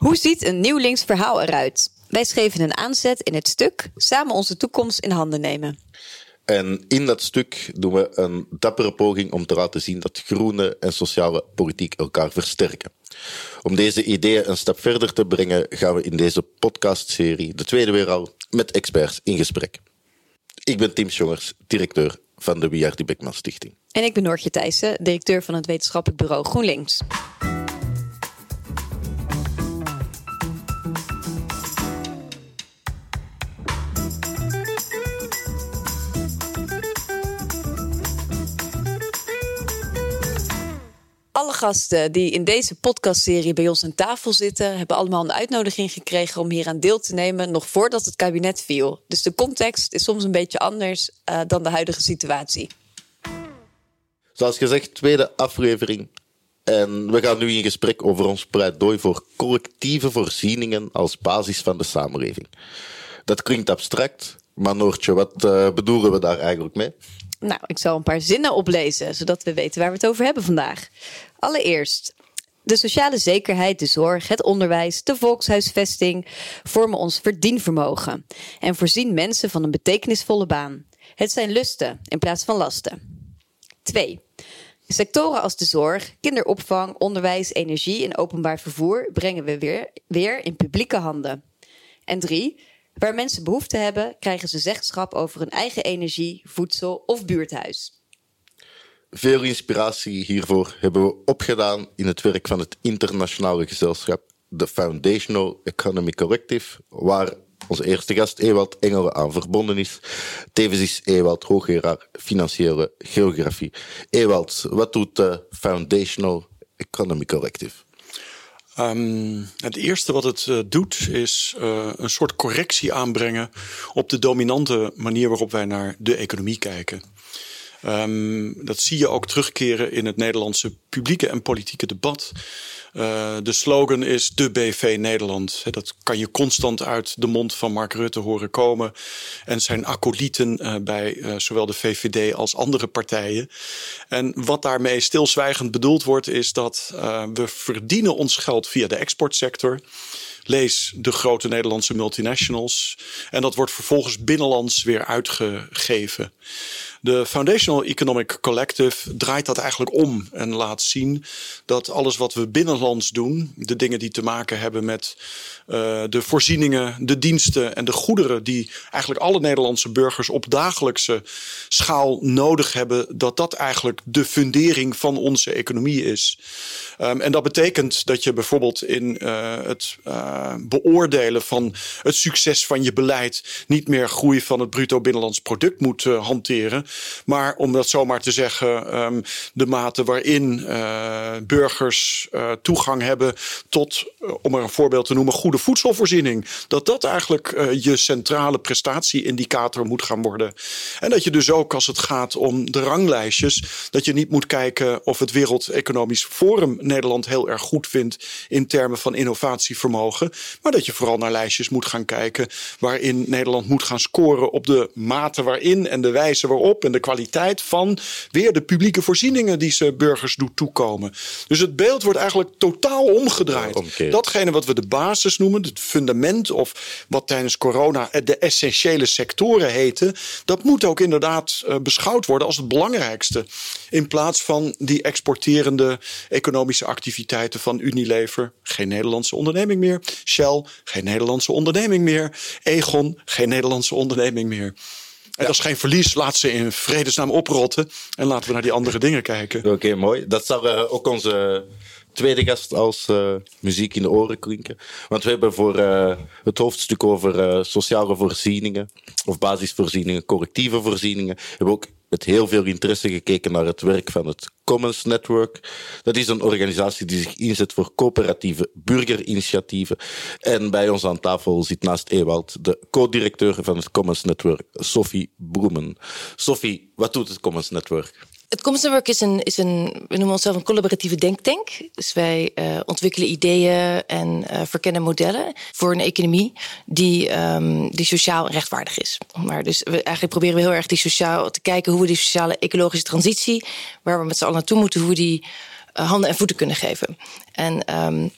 Hoe ziet een nieuw links verhaal eruit? Wij schreven een aanzet in het stuk Samen onze toekomst in handen nemen. En in dat stuk doen we een dappere poging om te laten zien dat groene en sociale politiek elkaar versterken. Om deze ideeën een stap verder te brengen, gaan we in deze podcastserie, de tweede weer al, met experts in gesprek. Ik ben Tim Schongers, directeur van de Wiardi Beckman Stichting. En ik ben Noortje Thijssen, directeur van het wetenschappelijk bureau GroenLinks. Gasten die in deze podcastserie bij ons aan tafel zitten, hebben allemaal een uitnodiging gekregen om hier aan deel te nemen, nog voordat het kabinet viel. Dus de context is soms een beetje anders uh, dan de huidige situatie. Zoals gezegd, tweede aflevering. En we gaan nu in gesprek over ons pleidooi voor collectieve voorzieningen als basis van de samenleving. Dat klinkt abstract, maar Noortje, wat uh, bedoelen we daar eigenlijk mee? Nou, ik zal een paar zinnen oplezen, zodat we weten waar we het over hebben vandaag. Allereerst, de sociale zekerheid, de zorg, het onderwijs, de volkshuisvesting vormen ons verdienvermogen en voorzien mensen van een betekenisvolle baan. Het zijn lusten in plaats van lasten. 2. Sectoren als de zorg, kinderopvang, onderwijs, energie en openbaar vervoer brengen we weer, weer in publieke handen. En 3. Waar mensen behoefte hebben, krijgen ze zeggenschap over hun eigen energie, voedsel of buurthuis. Veel inspiratie hiervoor hebben we opgedaan in het werk van het internationale gezelschap The Foundational Economy Collective, waar onze eerste gast Ewald Engelen aan verbonden is. Tevens is Ewald hoogleraar financiële geografie. Ewald, wat doet de Foundational Economy Collective? Um, het eerste wat het uh, doet is uh, een soort correctie aanbrengen op de dominante manier waarop wij naar de economie kijken. Um, dat zie je ook terugkeren in het Nederlandse publieke en politieke debat. Uh, de slogan is de BV Nederland. Dat kan je constant uit de mond van Mark Rutte horen komen. En zijn acolyten uh, bij uh, zowel de VVD als andere partijen. En wat daarmee stilzwijgend bedoeld wordt, is dat we verdienen ons geld via de exportsector. Lees de grote Nederlandse multinationals. En dat wordt vervolgens binnenlands weer uitgegeven. De Foundational Economic Collective draait dat eigenlijk om en laat zien dat alles wat we binnenlands doen, de dingen die te maken hebben met uh, de voorzieningen, de diensten en de goederen die eigenlijk alle Nederlandse burgers op dagelijkse schaal nodig hebben, dat dat eigenlijk de fundering van onze economie is. Um, en dat betekent dat je bijvoorbeeld in uh, het uh, beoordelen van het succes van je beleid niet meer groei van het bruto binnenlands product moet hanteren, maar om dat zomaar te zeggen, um, de mate waarin burgers toegang hebben tot, om er een voorbeeld te noemen, goede voedselvoorziening. Dat dat eigenlijk je centrale prestatieindicator moet gaan worden. En dat je dus ook als het gaat om de ranglijstjes, dat je niet moet kijken of het Wereld Economisch Forum Nederland heel erg goed vindt in termen van innovatievermogen. Maar dat je vooral naar lijstjes moet gaan kijken waarin Nederland moet gaan scoren op de mate waarin en de wijze waarop en de kwaliteit van weer de publieke voorzieningen die ze burgers doet toekomen. Dus het beeld wordt eigenlijk totaal omgedraaid. Datgene wat we de basis noemen het fundament of wat tijdens corona de essentiële sectoren heten, dat moet ook inderdaad uh, beschouwd worden als het belangrijkste. In plaats van die exporterende economische activiteiten van Unilever, geen Nederlandse onderneming meer. Shell, geen Nederlandse onderneming meer. Egon, geen Nederlandse onderneming meer. En dat is geen verlies. Laat ze in vredesnaam oprotten. En laten we naar die andere dingen kijken. Oké, okay, mooi. Dat zou uh, ook onze tweede gast als uh, muziek in de oren klinken. Want we hebben voor uh, het hoofdstuk over sociale voorzieningen, of basisvoorzieningen, correctieve voorzieningen, hebben we ook met heel veel interesse gekeken naar het werk van het Commons Network. Dat is een organisatie die zich inzet voor coöperatieve burgerinitiatieven. En bij ons aan tafel zit naast Ewald de co-directeur van het Commons Network, Sophie Broemen. Sophie, wat doet het Commons Network? Het Commons Network is een, is een, we noemen onszelf een collaboratieve denktank. Dus wij uh, ontwikkelen ideeën en uh, verkennen modellen voor een economie die, um, die sociaal rechtvaardig is. Maar dus we, eigenlijk proberen we heel erg die sociaal te kijken hoe we die sociale ecologische transitie, waar we met z'n allen naartoe moeten, hoe we die uh, handen en voeten kunnen geven. En um,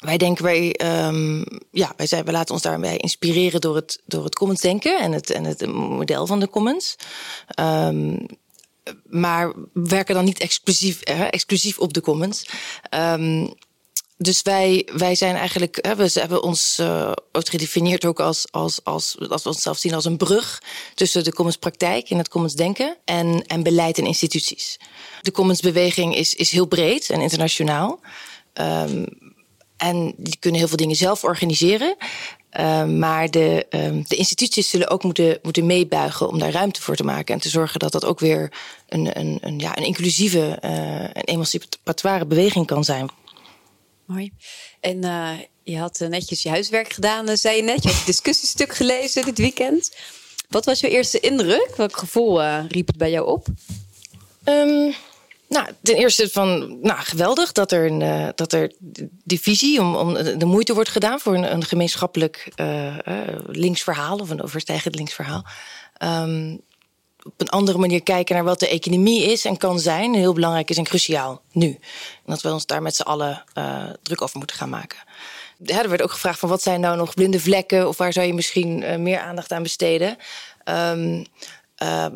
wij denken, wij, um, ja, wij, zijn, wij laten ons daarbij inspireren door het, door het commons denken en het, en het model van de commons. Um, maar werken dan niet exclusief, exclusief op de commons. Um, dus wij, wij zijn eigenlijk, hè, we hebben ons uh, gedefinieerd ook als, als, als, als we onszelf zien als een brug tussen de commons praktijk en het commons denken en, en beleid en instituties. De commons beweging is, is heel breed en internationaal. Um, en die kunnen heel veel dingen zelf organiseren. Uh, maar de, uh, de instituties zullen ook moeten, moeten meebuigen om daar ruimte voor te maken. En te zorgen dat dat ook weer een, een, een, ja, een inclusieve uh, en emancipatoire beweging kan zijn. Mooi. En uh, je had netjes je huiswerk gedaan, zei je net. Je had het discussiestuk gelezen dit weekend. Wat was je eerste indruk? Welk gevoel riep het bij jou op? Um, nou, ten eerste van, nou, geweldig dat er, een, uh, dat er divisie om, om de moeite wordt gedaan voor een, een gemeenschappelijk uh, linksverhaal of een overstijgend linksverhaal. Um, op een andere manier kijken naar wat de economie is en kan zijn, heel belangrijk is en cruciaal nu. En dat we ons daar met z'n allen druk over moeten gaan maken. Er werd ook gevraagd van wat zijn nou nog blinde vlekken of waar zou je misschien meer aandacht aan besteden. Um, uh,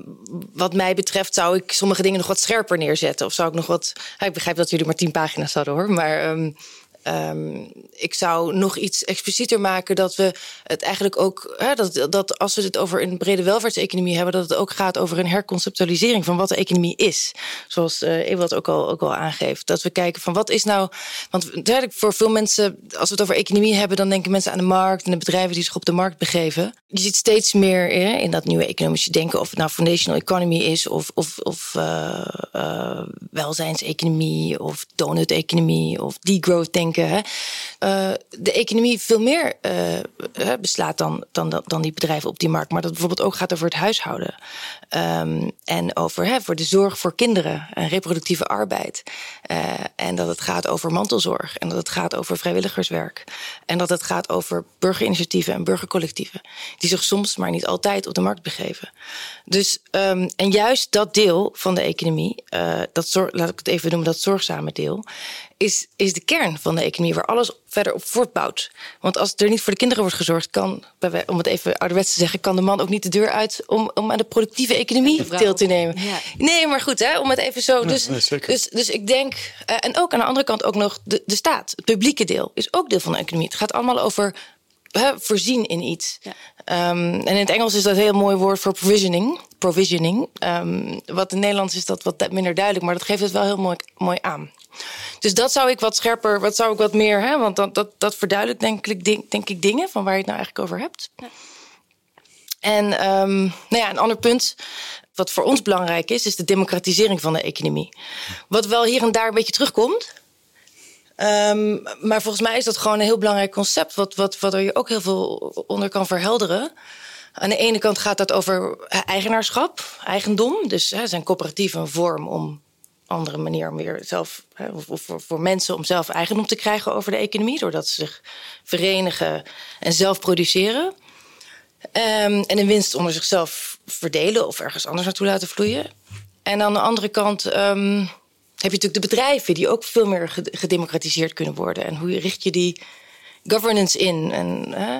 wat mij betreft zou ik sommige dingen nog wat scherper neerzetten. Of zou ik nog wat. ik begrijp dat jullie maar tien pagina's hadden hoor. Maar um, Um, ik zou nog iets explicieter maken dat we het eigenlijk ook, hè, dat, dat als we het over een brede welvaartseconomie hebben, dat het ook gaat over een herconceptualisering van wat de economie is. Zoals uh, Ewald ook al, ook al aangeeft. Dat we kijken van wat is nou, want voor veel mensen, als we het over economie hebben, dan denken mensen aan de markt en de bedrijven die zich op de markt begeven. Je ziet steeds meer hè, in dat nieuwe economische denken, of het nou foundational economy is, of, of, of uh, uh, welzijnseconomie, of donut-economie, of degrowth denken uh, de economie veel meer uh, beslaat dan, dan, dan die bedrijven op die markt. Maar dat bijvoorbeeld ook gaat over het huishouden. Um, en over hè, voor de zorg voor kinderen en reproductieve arbeid. Uh, en dat het gaat over mantelzorg. En dat het gaat over vrijwilligerswerk. En dat het gaat over burgerinitiatieven en burgercollectieven. Die zich soms, maar niet altijd, op de markt begeven. Dus, um, en juist dat deel van de economie, dat zorg, laat ik het even noemen, dat zorgzame deel, is, is de kern van de economie, waar alles verder op voortbouwt. Want als er niet voor de kinderen wordt gezorgd, kan, om het even ouderwets te zeggen, kan de man ook niet de deur uit om, om aan de productieve economie deel te nemen. Ja. Nee, maar goed, hè, om het even zo. Dus, nee, dus, dus ik denk, uh, en ook aan de andere kant ook nog de, de staat, het publieke deel, is ook deel van de economie. Het gaat allemaal over voorzien in iets. Ja. Um, en in het Engels is dat een heel mooi woord voor provisioning. Provisioning. Um, wat in Nederlands is dat wat minder duidelijk, maar dat geeft het wel heel mooi, mooi aan. Dus dat zou ik wat scherper, wat zou ik wat meer, hè? want dat, dat, dat verduidelijkt denk ik, denk, denk ik dingen van waar je het nou eigenlijk over hebt. Ja. En um, nou ja, een ander punt wat voor ons belangrijk is, is de democratisering van de economie. Wat wel hier en daar een beetje terugkomt. Um, maar volgens mij is dat gewoon een heel belangrijk concept, wat, wat, wat er je ook heel veel onder kan verhelderen. Aan de ene kant gaat dat over eigenaarschap, eigendom. Dus hè, zijn coöperatieven een vorm om andere manier om weer zelf, hè, voor, voor mensen om zelf eigendom te krijgen over de economie, doordat ze zich verenigen en zelf produceren. Um, en de winst onder zichzelf verdelen of ergens anders naartoe laten vloeien. En aan de andere kant um, heb je natuurlijk de bedrijven die ook veel meer gedemocratiseerd kunnen worden. En hoe richt je die governance in? En, uh,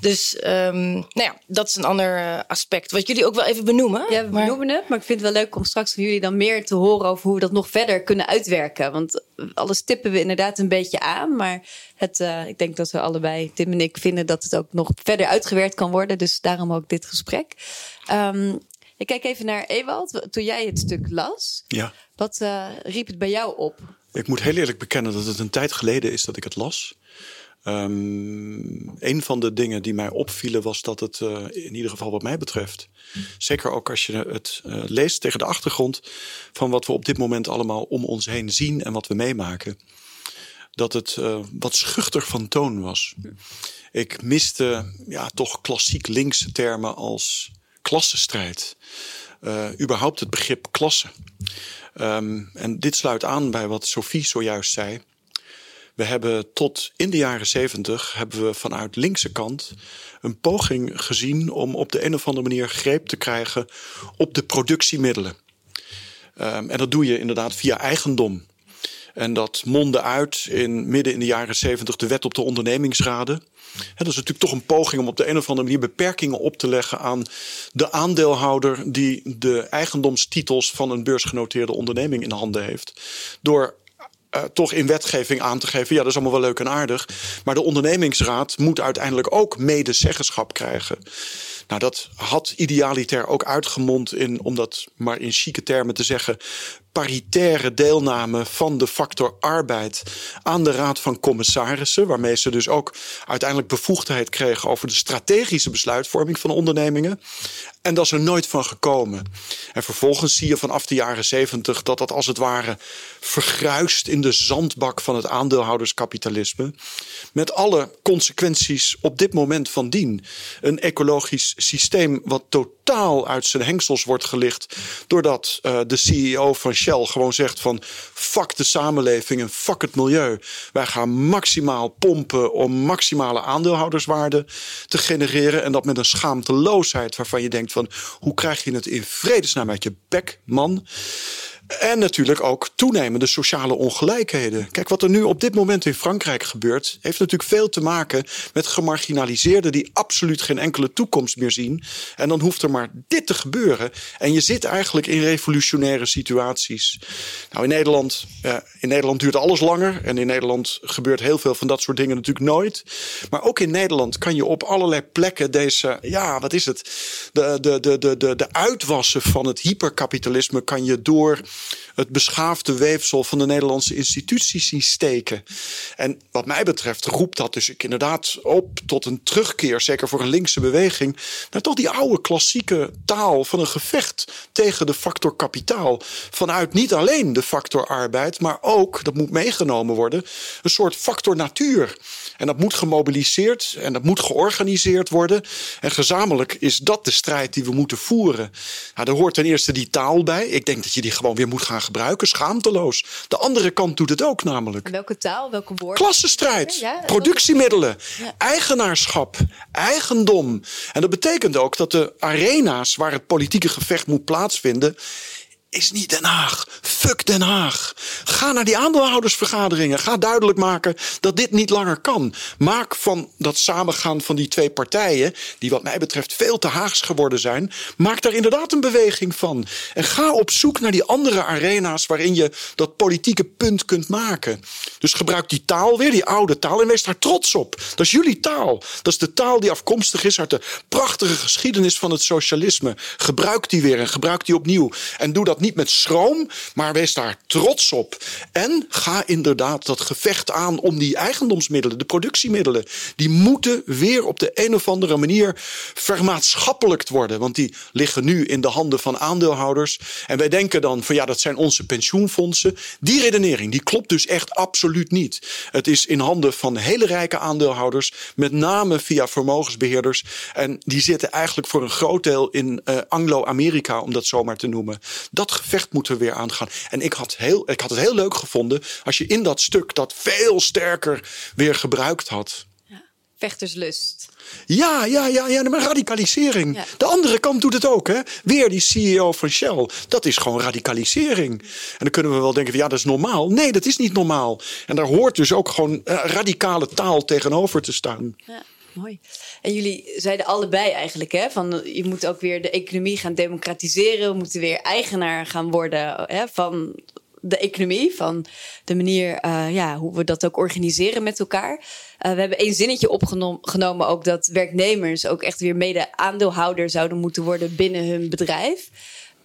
dus um, nou ja, dat is een ander uh, aspect. Wat jullie ook wel even benoemen. Ja, we maar... benoemen het. Maar ik vind het wel leuk om straks van jullie dan meer te horen over hoe we dat nog verder kunnen uitwerken. Want alles tippen we inderdaad een beetje aan. Maar het, uh, ik denk dat we allebei, Tim en ik, vinden dat het ook nog verder uitgewerkt kan worden. Dus daarom ook dit gesprek. Um, ik kijk even naar Ewald. Toen jij het stuk las, ja. wat uh, riep het bij jou op? Ik moet heel eerlijk bekennen dat het een tijd geleden is dat ik het las. Um, een van de dingen die mij opvielen was dat het, uh, in ieder geval wat mij betreft, zeker ook als je het uh, leest tegen de achtergrond van wat we op dit moment allemaal om ons heen zien en wat we meemaken, dat het uh, wat schuchter van toon was. Ik miste ja, toch klassiek linkse termen als klassenstrijd. überhaupt het begrip klasse. Um, en dit sluit aan bij wat Sophie zojuist zei. We hebben tot in de jaren zeventig hebben we vanuit linkse kant een poging gezien om op de een of andere manier greep te krijgen op de productiemiddelen. Um, en dat doe je inderdaad via eigendom. En dat mondde uit in midden in de jaren zeventig de wet op de ondernemingsraden. Dat is natuurlijk toch een poging om op de een of andere manier beperkingen op te leggen aan de aandeelhouder die de eigendomstitels van een beursgenoteerde onderneming in handen heeft. Door uh, toch in wetgeving aan te geven. Ja, dat is allemaal wel leuk en aardig. Maar de ondernemingsraad moet uiteindelijk ook medezeggenschap krijgen. Nou, dat had idealitair ook uitgemond in, om dat maar in chique termen te zeggen, paritaire deelname van de factor arbeid aan de Raad van Commissarissen, waarmee ze dus ook uiteindelijk bevoegdheid kregen over de strategische besluitvorming van ondernemingen. En dat is er nooit van gekomen. En vervolgens zie je vanaf de jaren zeventig dat dat als het ware vergruist in de zandbak van het aandeelhouderskapitalisme. Met alle consequenties op dit moment van dien. Een ecologisch systeem wat totaal uit zijn hengsels wordt gelicht. Doordat uh, de CEO van Shell gewoon zegt van fuck de samenleving en fuck het milieu. Wij gaan maximaal pompen om maximale aandeelhouderswaarde te genereren. En dat met een schaamteloosheid waarvan je denkt van hoe krijg je het in vredesnaam uit je bek, man. En natuurlijk ook toenemende sociale ongelijkheden. Kijk, wat er nu op dit moment in Frankrijk gebeurt, heeft natuurlijk veel te maken met gemarginaliseerden die absoluut geen enkele toekomst meer zien. En dan hoeft er maar dit te gebeuren. En je zit eigenlijk in revolutionaire situaties. Nou, in Nederland, in Nederland duurt alles langer. En in Nederland gebeurt heel veel van dat soort dingen natuurlijk nooit. Maar ook in Nederland kan je op allerlei plekken deze, ja, wat is het? De, de, de, de, de, de uitwassen van het hyperkapitalisme kan je door het beschaafde weefsel van de Nederlandse instituties zien steken. En wat mij betreft roept dat dus ik inderdaad op tot een terugkeer, zeker voor een linkse beweging, naar toch die oude klassieke taal van een gevecht tegen de factor kapitaal. Vanuit niet alleen de factor arbeid, maar ook, dat moet meegenomen worden, een soort factor natuur. En dat moet gemobiliseerd en dat moet georganiseerd worden. En gezamenlijk is dat de strijd die we moeten voeren. Nou, daar hoort ten eerste die taal bij. Ik denk dat je die gewoon weer moet gaan gebruiken, schaamteloos. De andere kant doet het ook namelijk. Welke taal, welke woorden? Klassenstrijd, productiemiddelen, eigenaarschap, eigendom. En dat betekent ook dat de arena's waar het politieke gevecht moet plaatsvinden is niet Den Haag. Fuck Den Haag. Ga naar die aandeelhoudersvergaderingen. Ga duidelijk maken dat dit niet langer kan. Maak van dat samengaan van die twee partijen, die wat mij betreft veel te Haags geworden zijn, maak daar inderdaad een beweging van. En ga op zoek naar die andere arena's waarin je dat politieke punt kunt maken. Dus gebruik die taal weer, die oude taal, en wees daar trots op. Dat is jullie taal. Dat is de taal die afkomstig is uit de prachtige geschiedenis van het socialisme. Gebruik die weer en gebruik die opnieuw. En doe dat niet met schroom, maar wees daar trots op. En ga inderdaad dat gevecht aan om die eigendomsmiddelen, de productiemiddelen. Die moeten weer op de een of andere manier vermaatschappelijkt worden. Want die liggen nu in de handen van aandeelhouders. En wij denken dan van ja, dat zijn onze pensioenfondsen. Die redenering, die klopt dus echt absoluut niet. Het is in handen van hele rijke aandeelhouders, met name via vermogensbeheerders. En die zitten eigenlijk voor een groot deel in uh, Anglo-Amerika, om dat zomaar te noemen. Dat gevecht moeten we weer aangaan. En ik had, heel, ik had het heel leuk gevonden als je in dat stuk dat veel sterker weer gebruikt had. Ja, vechterslust. Ja, ja, ja, ja, maar radicalisering. De andere kant doet het ook. Hè? Weer die CEO van Shell. Dat is gewoon radicalisering. En dan kunnen we wel denken: van, ja, dat is normaal. Nee, dat is niet normaal. En daar hoort dus ook gewoon uh, radicale taal tegenover te staan. Ja. Mooi. En jullie zeiden allebei eigenlijk, hè, van je moet ook weer de economie gaan democratiseren. We moeten weer eigenaar gaan worden hè, van de economie, van de manier uh, ja, hoe we dat ook organiseren met elkaar. We hebben één zinnetje opgenomen ook dat werknemers ook echt weer mede aandeelhouder zouden moeten worden binnen hun bedrijf.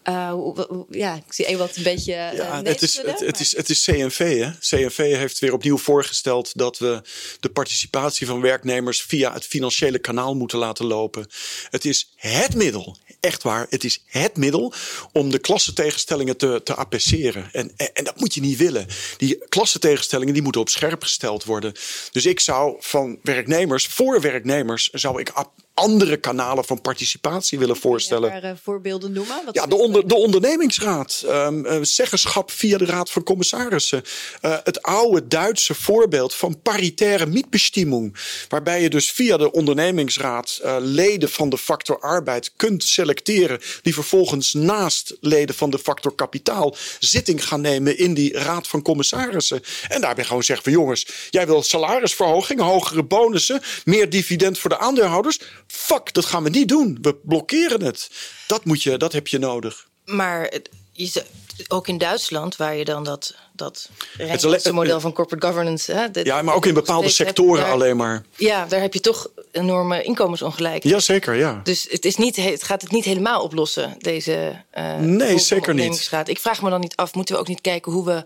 Uh, ja, ik zie een wat een beetje. Uh, ja, het, is, het, het, is, het is CNV. Hè? CNV heeft weer opnieuw voorgesteld dat we de participatie van werknemers via het financiële kanaal moeten laten lopen. Het is het middel, echt waar, het is het middel om de klassentegenstellingen te, te appreciëren. En, en, en, dat moet je niet willen. Die klassentegenstellingen die moeten op scherp gesteld worden. Dus ik zou van werknemers, voor werknemers, zou ik andere kanalen van participatie willen voorstellen. Kun je daar uh, voorbeelden noemen? Wat ja, de, onder, de ondernemingsraad. Um, uh, zeggenschap via de Raad van Commissarissen. Uh, het oude Duitse voorbeeld van paritaire mietbestimmung. Waarbij je dus via de ondernemingsraad leden van de factor arbeid kunt selecteren. Die vervolgens naast leden van de factor kapitaal zitting gaan nemen in die Raad van Commissarissen. En daarbij gewoon zeggen van jongens, jij wil salarisverhoging, hogere bonussen, meer dividend voor de aandeelhouders. Fuck, dat gaan we niet doen. We blokkeren het. Dat, moet je, dat heb je nodig. Maar je, ook in Duitsland, waar je dan dat, dat het model van corporate governance. Hè, ja, maar ook in bepaalde sectoren alleen maar. Ja, daar heb je toch enorme inkomensongelijkheid. Jazeker, ja. Dus het, is niet, het gaat het niet helemaal oplossen, deze. Uh, nee, zeker niet. Ik vraag me dan niet af, moeten we ook niet kijken hoe we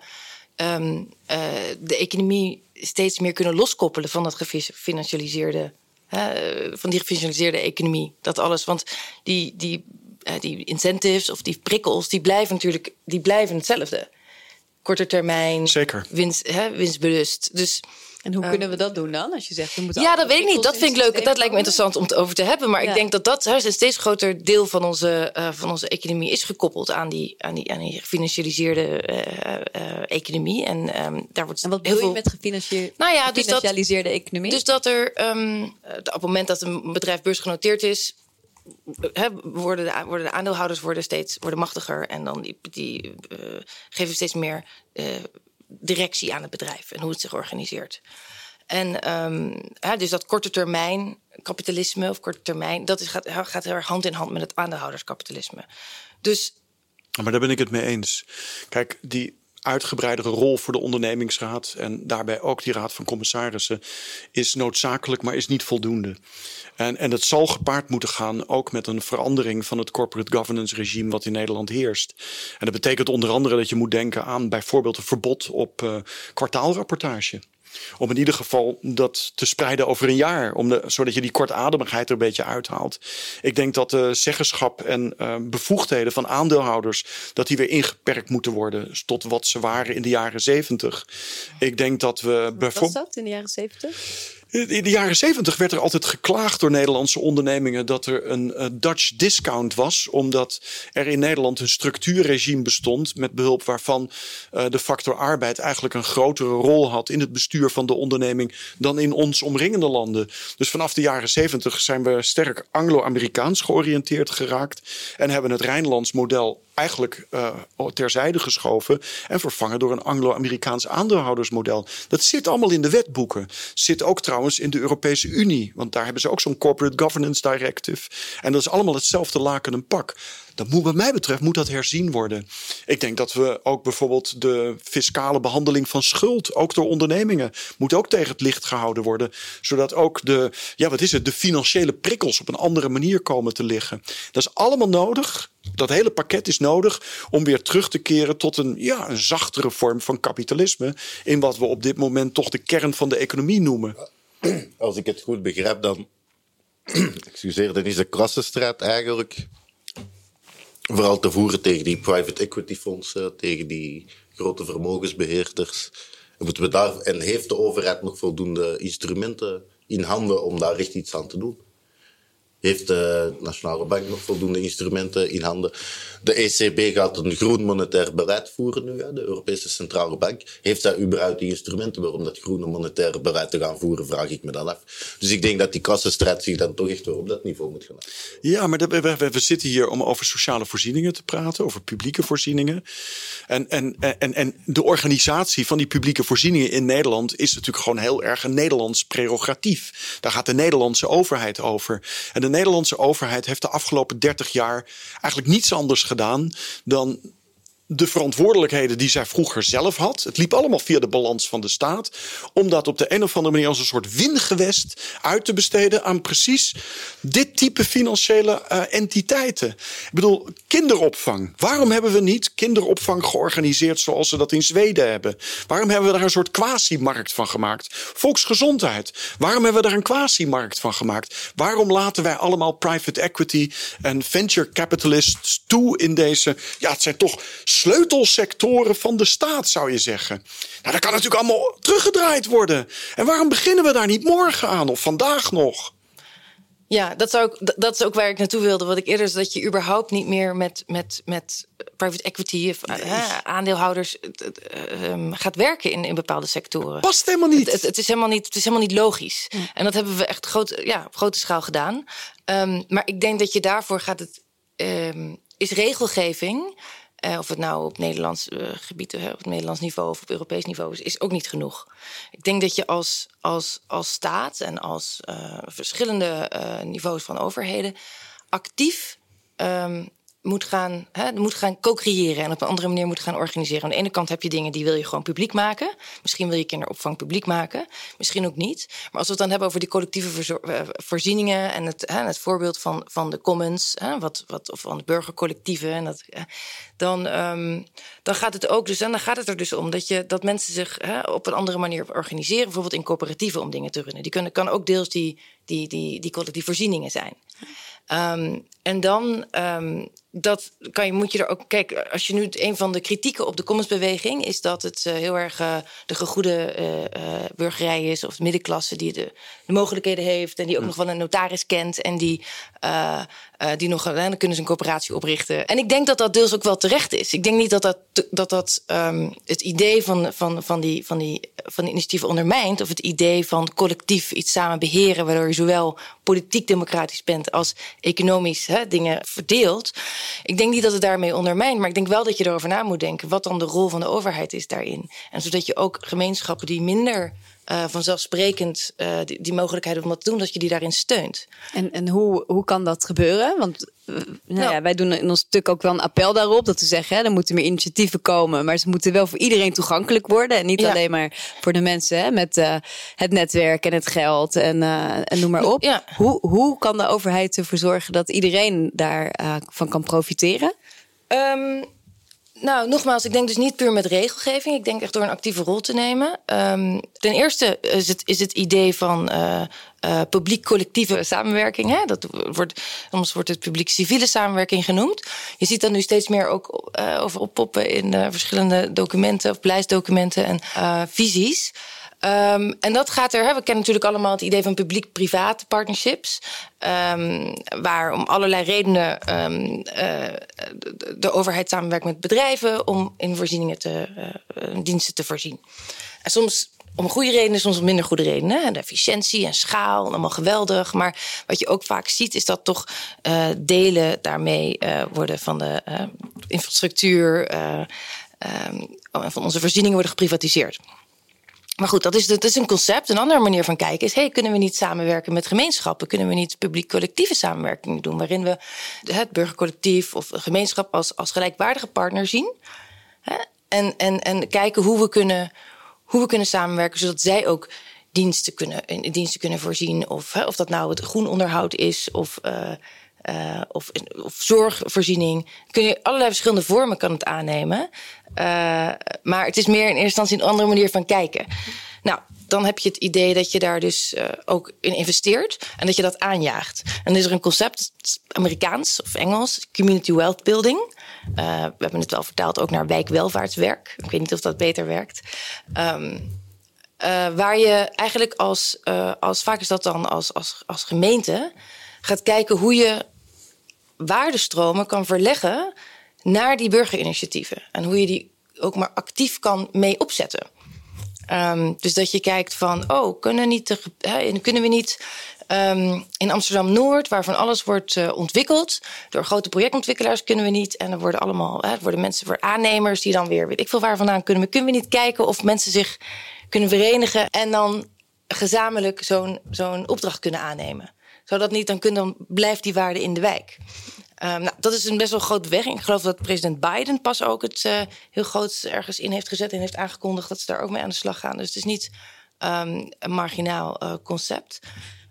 um, uh, de economie steeds meer kunnen loskoppelen van dat gefinancialiseerde van die gefinancialiseerde economie. Dat alles, want die, die, uh, die incentives of die prikkels, die blijven natuurlijk die blijven hetzelfde. Korte termijn, Zeker. Winst, hè, winstbewust. Dus en hoe kunnen we dat doen dan? Als je zegt, we moeten ja, dat weet ik niet. Dat vind ik leuk. Dat lijkt me interessant om het over te hebben. Maar ik denk dat dat een steeds groter deel van onze, uh, van onze economie is gekoppeld aan die, aan die, aan die gefinancialiseerde uh, uh, economie. En, um, daar wordt en wat veel... je met gefinancierde, nou ja, gefinancialiseerde dus dat, economie? Dus dat er um, op het moment dat een bedrijf beursgenoteerd is, He, worden, de, worden de aandeelhouders worden steeds worden machtiger en dan die, die uh, geven steeds meer uh, directie aan het bedrijf en hoe het zich organiseert. En ja, dus dat korte termijn kapitalisme of korte termijn, dat is, gaat, gaat heel erg hand in hand met het aandeelhouderskapitalisme. Dus. Maar daar ben ik het mee eens. Kijk, die uitgebreidere rol voor de ondernemingsraad en daarbij ook die raad van commissarissen is noodzakelijk, maar is niet voldoende. En, en het zal gepaard moeten gaan ook met een verandering van het corporate governance regime wat in Nederland heerst. En dat betekent onder andere dat je moet denken aan bijvoorbeeld een verbod op uh, kwartaalrapportage. Om in ieder geval dat te spreiden over een jaar. Om de, zodat je die kortademigheid er een beetje uithaalt. Ik denk dat de zeggenschap en uh, bevoegdheden van aandeelhouders. dat die weer ingeperkt moeten worden. tot wat ze waren in de jaren zeventig. Ik denk dat we. Wat was dat in de jaren zeventig? In de jaren zeventig werd er altijd geklaagd door Nederlandse ondernemingen dat er een Dutch discount was, omdat er in Nederland een structuurregime bestond met behulp waarvan uh, de factor arbeid eigenlijk een grotere rol had in het bestuur van de onderneming dan in ons omringende landen. Dus vanaf de jaren zeventig zijn we sterk Anglo-Amerikaans georiënteerd geraakt en hebben het Rijnlands model eigenlijk uh, terzijde geschoven en vervangen door een Anglo-Amerikaans aandeelhoudersmodel. Dat zit allemaal in de wetboeken. Zit ook trouwens in de Europese Unie, want daar hebben ze ook zo'n Corporate Governance Directive. En dat is allemaal hetzelfde laken en pak. Dat moet, wat mij betreft moet dat herzien worden. Ik denk dat we ook bijvoorbeeld de fiscale behandeling van schuld, ook door ondernemingen, moet ook tegen het licht gehouden worden. Zodat ook de, ja, wat is het, de financiële prikkels op een andere manier komen te liggen. Dat is allemaal nodig. Dat hele pakket is nodig om weer terug te keren tot een, ja, een zachtere vorm van kapitalisme. In wat we op dit moment toch de kern van de economie noemen. Als ik het goed begrijp, dan. Excuseer, dan is de klassenstrijd eigenlijk vooral te voeren tegen die private equity fondsen, tegen die grote vermogensbeheerders. En, moeten we daar, en heeft de overheid nog voldoende instrumenten in handen om daar echt iets aan te doen? Heeft de Nationale Bank nog voldoende instrumenten in handen? De ECB gaat een groen monetair beleid voeren nu, de Europese Centrale Bank. Heeft zij überhaupt die instrumenten om dat groene monetaire beleid te gaan voeren, vraag ik me dan af. Dus ik denk dat die kassenstrijd zich dan toch echt weer op dat niveau moet gaan. Ja, maar we, zitten hier om over sociale voorzieningen te praten, over publieke voorzieningen. En, en, en, en de organisatie van die publieke voorzieningen in Nederland is natuurlijk gewoon heel erg een Nederlands prerogatief. Daar gaat de Nederlandse overheid over. En Nederlandse overheid heeft de afgelopen 30 jaar eigenlijk niets anders gedaan dan de verantwoordelijkheden die zij vroeger zelf had. Het liep allemaal via de balans van de staat. Om dat op de een of andere manier als een soort wingewest uit te besteden aan precies dit type financiële uh, entiteiten. Ik bedoel, kinderopvang. Waarom hebben we niet kinderopvang georganiseerd zoals ze dat in Zweden hebben? Waarom hebben we daar een soort quasi-markt van gemaakt? Volksgezondheid. Waarom hebben we daar een quasi-markt van gemaakt? Waarom laten wij allemaal private equity en venture capitalists toe in deze. Ja, het zijn toch sleutelsectoren van de staat, zou je zeggen. Nou, dat kan natuurlijk allemaal teruggedraaid worden. En waarom beginnen we daar niet morgen aan of vandaag nog? Ja, dat, zou ik, dat is ook waar ik naartoe wilde. Wat ik eerder zei, dat je überhaupt niet meer met, met, met private equity of aandeelhouders uh, gaat werken in, in bepaalde sectoren. Past helemaal niet. Het, het, is, helemaal niet het is helemaal niet logisch. En dat hebben we echt groot, ja, op grote schaal gedaan. Um, maar ik denk dat je daarvoor gaat het. Um, is regelgeving uh, of het nou op Nederlands uh, gebied, uh, op Nederlands niveau of op Europees niveau is, is ook niet genoeg. Ik denk dat je als, als, als staat en als verschillende niveaus van overheden actief um, moet gaan, moet gaan co-creëren en op een andere manier moet gaan organiseren. Aan de ene kant heb je dingen die wil je gewoon publiek maken. Misschien wil je kinderopvang publiek maken, misschien ook niet. Maar als we het dan hebben over die collectieve eh, voorzieningen en het, hè, het voorbeeld van, van de commons, hè, wat, wat, of van de burgercollectieven, en dat, dan, um, dan gaat het ook dus, dan gaat het er dus om dat, je, dat mensen zich op een andere manier organiseren, bijvoorbeeld in coöperatieven om dingen te runnen. Die kunnen, kan ook deels die, die, die, die collectieve voorzieningen zijn. Um, en dan um, dat kan je, moet je er ook. Kijk, als je nu een van de kritieken op de commonsbeweging is dat het uh, heel erg uh, de gegoede uh, burgerij is, of de middenklasse die de, de, mogelijkheden heeft en die ook nog wel een notaris kent en die, die nog dan kunnen ze een coöperatie oprichten. En ik denk dat dat deels ook wel terecht is. Ik denk niet dat dat, dat, dat um, het idee van, van, van, die, van, die, van die initiatieven ondermijnt, of het idee van collectief iets samen beheren, waardoor je zowel politiek democratisch bent als economisch dingen verdeelt. Ik denk niet dat het daarmee ondermijnt, maar ik denk wel dat je erover na moet denken wat dan de rol van de overheid is daarin. En zodat je ook gemeenschappen die minder uh, vanzelfsprekend uh, die, die, mogelijkheid om dat te doen, dat je die daarin steunt. En, en hoe, hoe kan dat gebeuren? Want uh, nou, nou, ja, wij doen in ons stuk ook wel een appel daarop. Dat we zeggen, hè, er moeten meer initiatieven komen. Maar ze moeten wel voor iedereen toegankelijk worden. En niet ja. alleen maar voor de mensen hè, met het netwerk en het geld en, en noem maar op. Ja. Hoe, hoe kan de overheid ervoor zorgen dat iedereen daarvan kan profiteren? Um, nou, nogmaals, ik denk dus niet puur met regelgeving. Ik denk echt door een actieve rol te nemen. Um, ten eerste is het, is het idee van uh, uh, publiek-collectieve samenwerking. Hè? Dat wordt, soms wordt het publiek-civiele samenwerking genoemd. Je ziet dat nu steeds meer ook uh, over oppoppen in verschillende documenten of beleidsdocumenten en visies. Um, en dat gaat er. Hè, we kennen natuurlijk allemaal het idee van publiek-private partnerships. Um, waar om allerlei redenen um, uh, de, overheid samenwerkt met bedrijven om in voorzieningen te, uh, diensten te voorzien. En soms om goede redenen, soms om minder goede redenen. De efficiëntie en schaal, allemaal geweldig. Maar wat je ook vaak ziet, is dat toch delen daarmee worden van de infrastructuur, van onze voorzieningen worden geprivatiseerd. Maar goed, dat is, is een concept. Een andere manier van kijken is: hey, kunnen we niet samenwerken met gemeenschappen? Kunnen we niet publiek-collectieve samenwerking doen? Waarin we het burgercollectief of een gemeenschap als, als gelijkwaardige partner zien. Hè? En, en, en kijken hoe we, kunnen, hoe we kunnen samenwerken, zodat zij ook diensten kunnen, diensten kunnen voorzien. Of, hè, of dat nou het groen onderhoud is of. Uh, uh, of, of zorgvoorziening. Kun je allerlei verschillende vormen kan het aannemen. Uh, maar het is meer in eerste instantie een andere manier van kijken. Nou, dan heb je het idee dat je daar dus uh, ook in investeert en dat je dat aanjaagt. En is er een concept, Amerikaans of Engels, community wealth building. We hebben het wel vertaald ook naar wijkwelvaartswerk. Ik weet niet of dat beter werkt. Um, waar je eigenlijk als, als vaak is dat dan als, als, als gemeente, gaat kijken hoe je waardestromen kan verleggen naar die burgerinitiatieven. En hoe je die ook maar actief kan mee opzetten. Um, dus dat je kijkt van, oh, kunnen, niet kunnen we niet um, in Amsterdam Noord, waarvan alles wordt uh, ontwikkeld door grote projectontwikkelaars, kunnen we niet. En er worden allemaal, worden mensen voor aannemers die dan weer, weet ik veel waar vandaan kunnen. we kunnen we niet kijken of mensen zich kunnen verenigen en dan gezamenlijk zo'n zo'n opdracht kunnen aannemen. Zodat niet, dan, kun, dan blijft die waarde in de wijk. Um, nou, dat is een best wel grote weg. Ik geloof dat president Biden pas ook het uh, heel groot ergens in heeft gezet en heeft aangekondigd dat ze daar ook mee aan de slag gaan. Dus het is niet um, een marginaal uh, concept.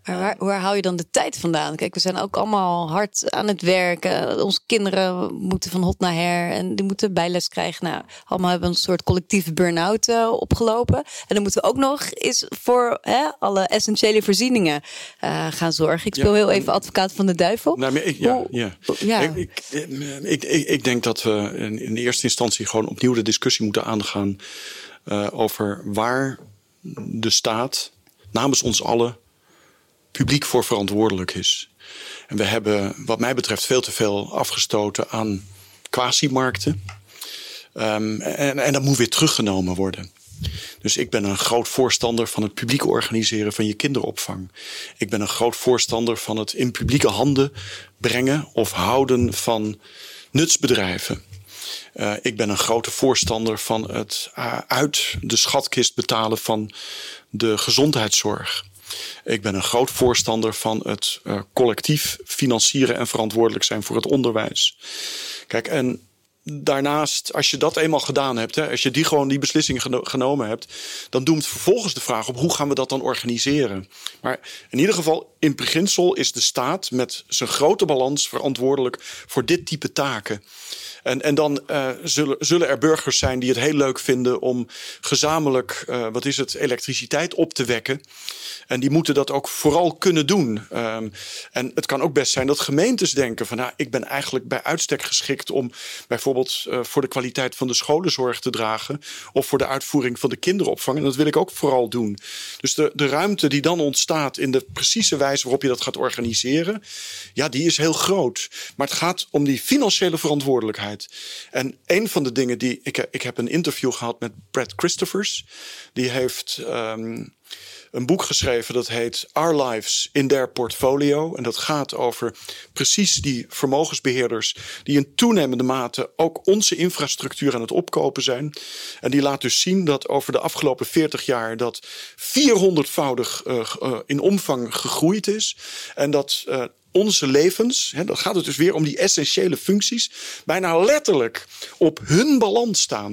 Maar waar, waar hou je dan de tijd vandaan? Kijk, we zijn ook allemaal hard aan het werken. Onze kinderen moeten van hot naar her en die moeten bijles krijgen. Nou, allemaal hebben een soort collectieve burn-out uh, opgelopen. En dan moeten we ook nog eens voor hè, alle essentiële voorzieningen uh, gaan zorgen. Ik speel ja, heel even advocaat van de duivel. Nou, maar ik, ja, Hoe, ja. ja. Ik, ik, ik, ik, denk dat we in, in de eerste instantie gewoon opnieuw de discussie moeten aangaan uh, over waar de staat namens ons allen publiek voor verantwoordelijk is. En we hebben, wat mij betreft, veel te veel afgestoten aan quasi-markten. Um, en, en dat moet weer teruggenomen worden. Dus ik ben een groot voorstander van het publiek organiseren van je kinderopvang. Ik ben een groot voorstander van het in publieke handen brengen of houden van nutsbedrijven. Uh, ik ben een grote voorstander van het uh, uit de schatkist betalen van de gezondheidszorg. Ik ben een groot voorstander van het uh, collectief financieren en verantwoordelijk zijn voor het onderwijs. Kijk, en daarnaast, als je dat eenmaal gedaan hebt, hè, als je die gewoon die beslissing genomen hebt, dan doemt vervolgens de vraag op hoe gaan we dat dan organiseren. Maar in ieder geval, in beginsel is de staat met zijn grote balans verantwoordelijk voor dit type taken. En, en dan uh, zullen, zullen er burgers zijn die het heel leuk vinden om gezamenlijk, uh, wat is het, elektriciteit op te wekken. En die moeten dat ook vooral kunnen doen. Um, en het kan ook best zijn dat gemeentes denken van nou, ik ben eigenlijk bij uitstek geschikt om bijvoorbeeld uh, voor de kwaliteit van de scholenzorg te dragen. Of voor de uitvoering van de kinderopvang. En dat wil ik ook vooral doen. Dus de, de ruimte die dan ontstaat in de precieze wijze waarop je dat gaat organiseren. Ja, die is heel groot. Maar het gaat om die financiële verantwoordelijkheid. En een van de dingen die. Ik, ik heb een interview gehad met Brad Christophers. Die heeft. Um, een boek geschreven dat heet Our Lives in Their Portfolio. En dat gaat over precies die vermogensbeheerders die in toenemende mate ook onze infrastructuur aan het opkopen zijn. En die laat dus zien dat over de afgelopen 40 jaar dat 400voudig uh, uh, in omvang gegroeid is. En dat uh, onze levens, hè, dan gaat het dus weer om die essentiële functies, bijna letterlijk op hun balans staan.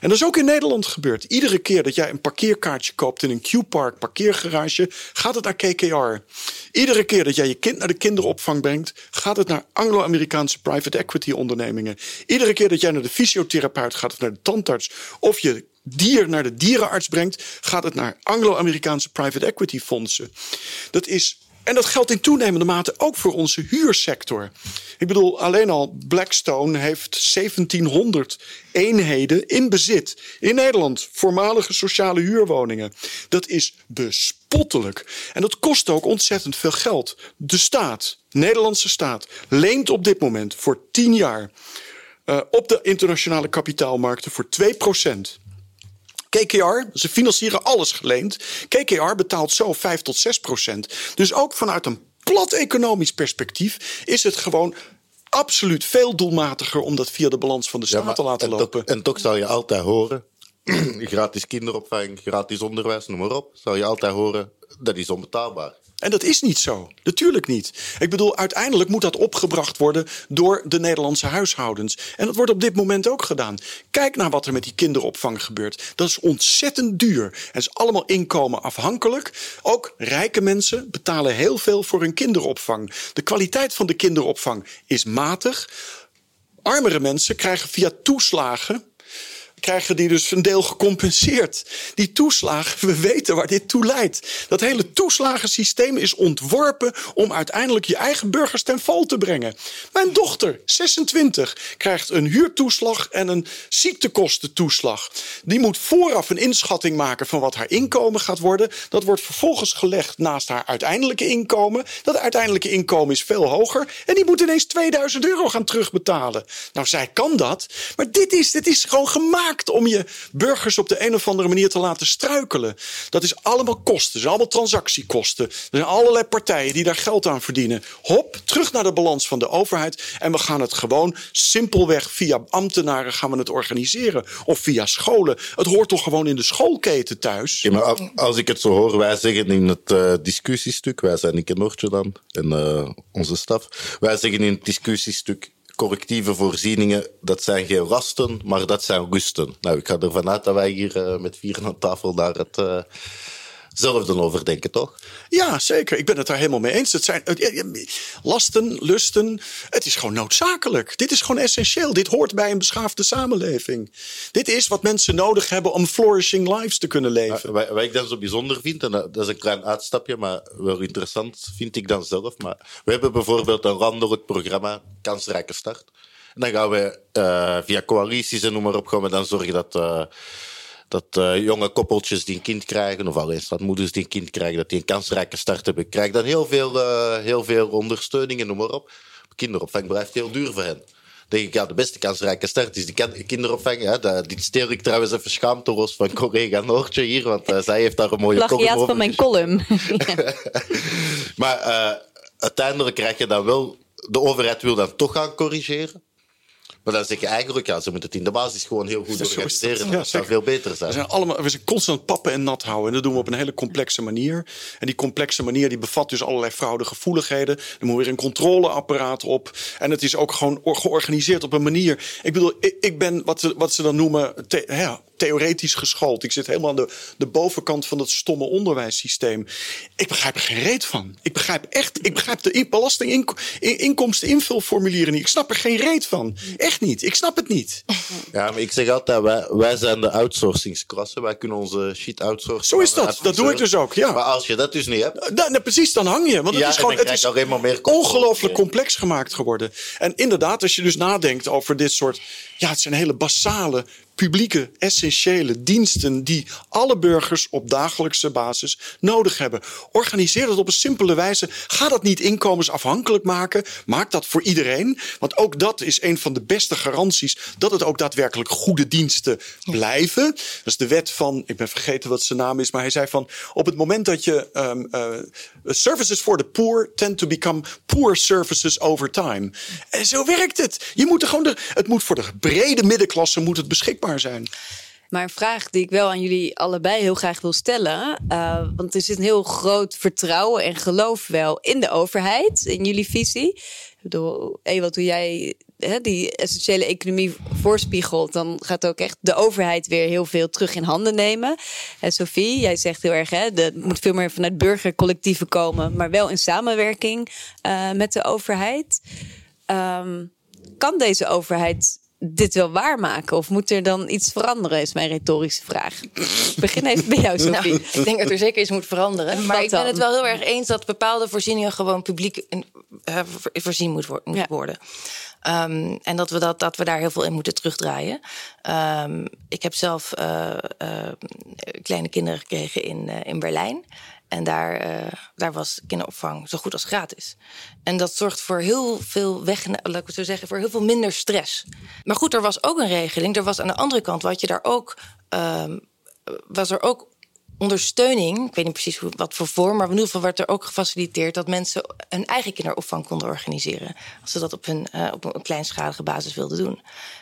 En dat is ook in Nederland gebeurd. Iedere keer dat jij een parkeerkaartje koopt in een Q-Park parkeergarage, gaat het naar KKR. Iedere keer dat jij je kind naar de kinderopvang brengt, gaat het naar Anglo-Amerikaanse private equity ondernemingen. Iedere keer dat jij naar de fysiotherapeut gaat of naar de tandarts of je dier naar de dierenarts brengt, gaat het naar Anglo-Amerikaanse private equity fondsen. Dat is en dat geldt in toenemende mate ook voor onze huursector. Ik bedoel, alleen al Blackstone heeft 1700 eenheden in bezit in Nederland. Voormalige sociale huurwoningen. Dat is bespottelijk. En dat kost ook ontzettend veel geld. De staat, Nederlandse staat, leent op dit moment voor 10 jaar uh, op de internationale kapitaalmarkten voor 2 procent. KKR, ze financieren alles geleend. KKR betaalt zo 5 tot 6 procent. Dus ook vanuit een plat economisch perspectief is het gewoon absoluut veel doelmatiger om dat via de balans van de staat te laten en lopen. Toch, en toch zal je altijd horen, gratis kinderopvang, gratis onderwijs, noem maar op, zal je altijd horen, dat is onbetaalbaar. En dat is niet zo. Natuurlijk niet. Ik bedoel, uiteindelijk moet dat opgebracht worden door de Nederlandse huishoudens. En dat wordt op dit moment ook gedaan. Kijk naar wat er met die kinderopvang gebeurt. Dat is ontzettend duur. En is allemaal inkomen afhankelijk. Ook rijke mensen betalen heel veel voor hun kinderopvang. De kwaliteit van de kinderopvang is matig. Armere mensen krijgen via toeslagen krijgen die dus een deel gecompenseerd. Die toeslagen, we weten waar dit toe leidt. Dat hele toeslagensysteem is ontworpen om uiteindelijk je eigen burgers ten val te brengen. Mijn dochter, 26, krijgt een huurtoeslag en een ziektekostentoeslag. Die moet vooraf een inschatting maken van wat haar inkomen gaat worden. Dat wordt vervolgens gelegd naast haar uiteindelijke inkomen. Dat uiteindelijke inkomen is veel hoger. En die moet ineens 2000 euro gaan terugbetalen. Nou, zij kan dat. Maar dit is, dit is gewoon gemaakt om je burgers op de een of andere manier te laten struikelen. Dat is allemaal kosten, is allemaal transactiekosten. Er zijn allerlei partijen die daar geld aan verdienen. Hop, terug naar de balans van de overheid. En we gaan het gewoon simpelweg via ambtenaren gaan we het organiseren. Of via scholen. Het hoort toch gewoon in de schoolketen thuis? Ja, maar als ik het zo hoor, wij zeggen in het uh, discussiestuk, wij zijn Nick en Noortje dan, en uh, onze staf, wij zeggen in het discussiestuk correctieve voorzieningen, dat zijn geen rasten, maar dat zijn rusten. Nou, ik ga ervan uit dat wij hier uh, met vier aan tafel daar het uh, zelfde over denken, toch? Ja, zeker. Ik ben het daar helemaal mee eens. Het zijn lasten, lusten. Het is gewoon noodzakelijk. Dit is gewoon essentieel. Dit hoort bij een beschaafde samenleving. Dit is wat mensen nodig hebben om flourishing lives te kunnen leven. Wat, wat ik dan zo bijzonder vind, en dat is een klein uitstapje, maar wel interessant vind ik dan zelf. Maar we hebben bijvoorbeeld een het programma Kansrijke Start. En dan gaan we uh, via coalities en noem maar op gaan we dan zorgen dat... Uh, dat uh, jonge koppeltjes die een kind krijgen, of alleenstaandmoeders die een kind krijgen, dat die een kansrijke start hebben, krijgen dan heel veel, uh, heel veel ondersteuning en noem maar op. Kinderopvang blijft heel duur voor hen denk ik, ja, de beste kansrijke start is die kinderopvang. Hè. Die steel ik trouwens even schaamteloos van collega Noortje hier, want uh, zij heeft daar een mooie column over. van mijn column. maar uiteindelijk krijg je dan wel... De overheid wil dan toch gaan corrigeren. Maar dan zeg je eigenlijk, ja, ze moeten het in de basis gewoon heel goed organiseren. dat zou veel beter zijn. We zijn, allemaal, we zijn constant pappen en nat houden. En dat doen we op een hele complexe manier. En die complexe manier die bevat dus allerlei fraudegevoeligheden. Er moet weer een controleapparaat op. En het is ook gewoon georganiseerd op een manier. Ik bedoel, ik, ik ben wat ze, wat ze dan noemen ja, theoretisch geschoold. Ik zit helemaal aan de, de bovenkant van dat stomme onderwijssysteem. Ik begrijp er geen reet van. Ik begrijp echt, ik begrijp de belastinginkomsteninvulformulieren niet. Ik snap er geen reet van. Echt niet. Ik snap het niet. Ja, maar ik zeg altijd, wij, wij zijn de outsourcingsklasse. Wij kunnen onze shit outsourcen. Zo is dat. Dat doe ik dus ook, ja. Maar als je dat dus niet hebt... Da, precies, dan hang je. Want het ja, is gewoon het is meer ongelooflijk complex gemaakt geworden. En inderdaad, als je dus nadenkt over dit soort... Ja, het zijn hele basale publieke, essentiële diensten die alle burgers op dagelijkse basis nodig hebben. Organiseer dat op een simpele wijze. Ga dat niet inkomensafhankelijk maken. Maak dat voor iedereen. Want ook dat is een van de beste garanties dat het ook daadwerkelijk goede diensten blijven. Dat is de wet van, ik ben vergeten wat zijn naam is, maar hij zei van op het moment dat je um, uh, services for the poor tend to become poor services over time. En zo werkt het. Je moet er gewoon de, het moet voor de brede middenklasse moet het beschikbaar zijn. Maar een vraag die ik wel aan jullie allebei heel graag wil stellen. Uh, want er zit een heel groot vertrouwen en geloof wel in de overheid, in jullie visie. Ik bedoel, Ewald, hoe jij hè, die essentiële economie voorspiegelt, dan gaat ook echt de overheid weer heel veel terug in handen nemen. En Sophie, jij zegt heel erg, hè, het moet veel meer vanuit burgercollectieven komen, maar wel in samenwerking uh, met de overheid. Um, kan deze overheid dit wel waarmaken? Of moet er dan iets veranderen, is mijn retorische vraag. Ik begin even bij jou, Sophie. Nou, ik denk dat er zeker iets moet veranderen. Maar ik ben het wel heel erg eens dat bepaalde voorzieningen gewoon publiek uh, voorzien moet, worden. Um, en dat we, dat, dat we daar heel veel in moeten terugdraaien. Um, ik heb zelf uh, uh, kleine kinderen gekregen in, in Berlijn. En daar, uh, daar was kinderopvang zo goed als gratis. En dat zorgt voor heel veel weg, laat ik zo zeggen, voor heel veel minder stress. Maar goed, er was ook een regeling. Er was aan de andere kant, wat je daar ook, um, was er ook ondersteuning. Ik weet niet precies wat voor vorm, maar in ieder geval werd er ook gefaciliteerd dat mensen hun eigen kinderopvang konden organiseren. Als ze dat op een, uh, op een kleinschalige basis wilden doen.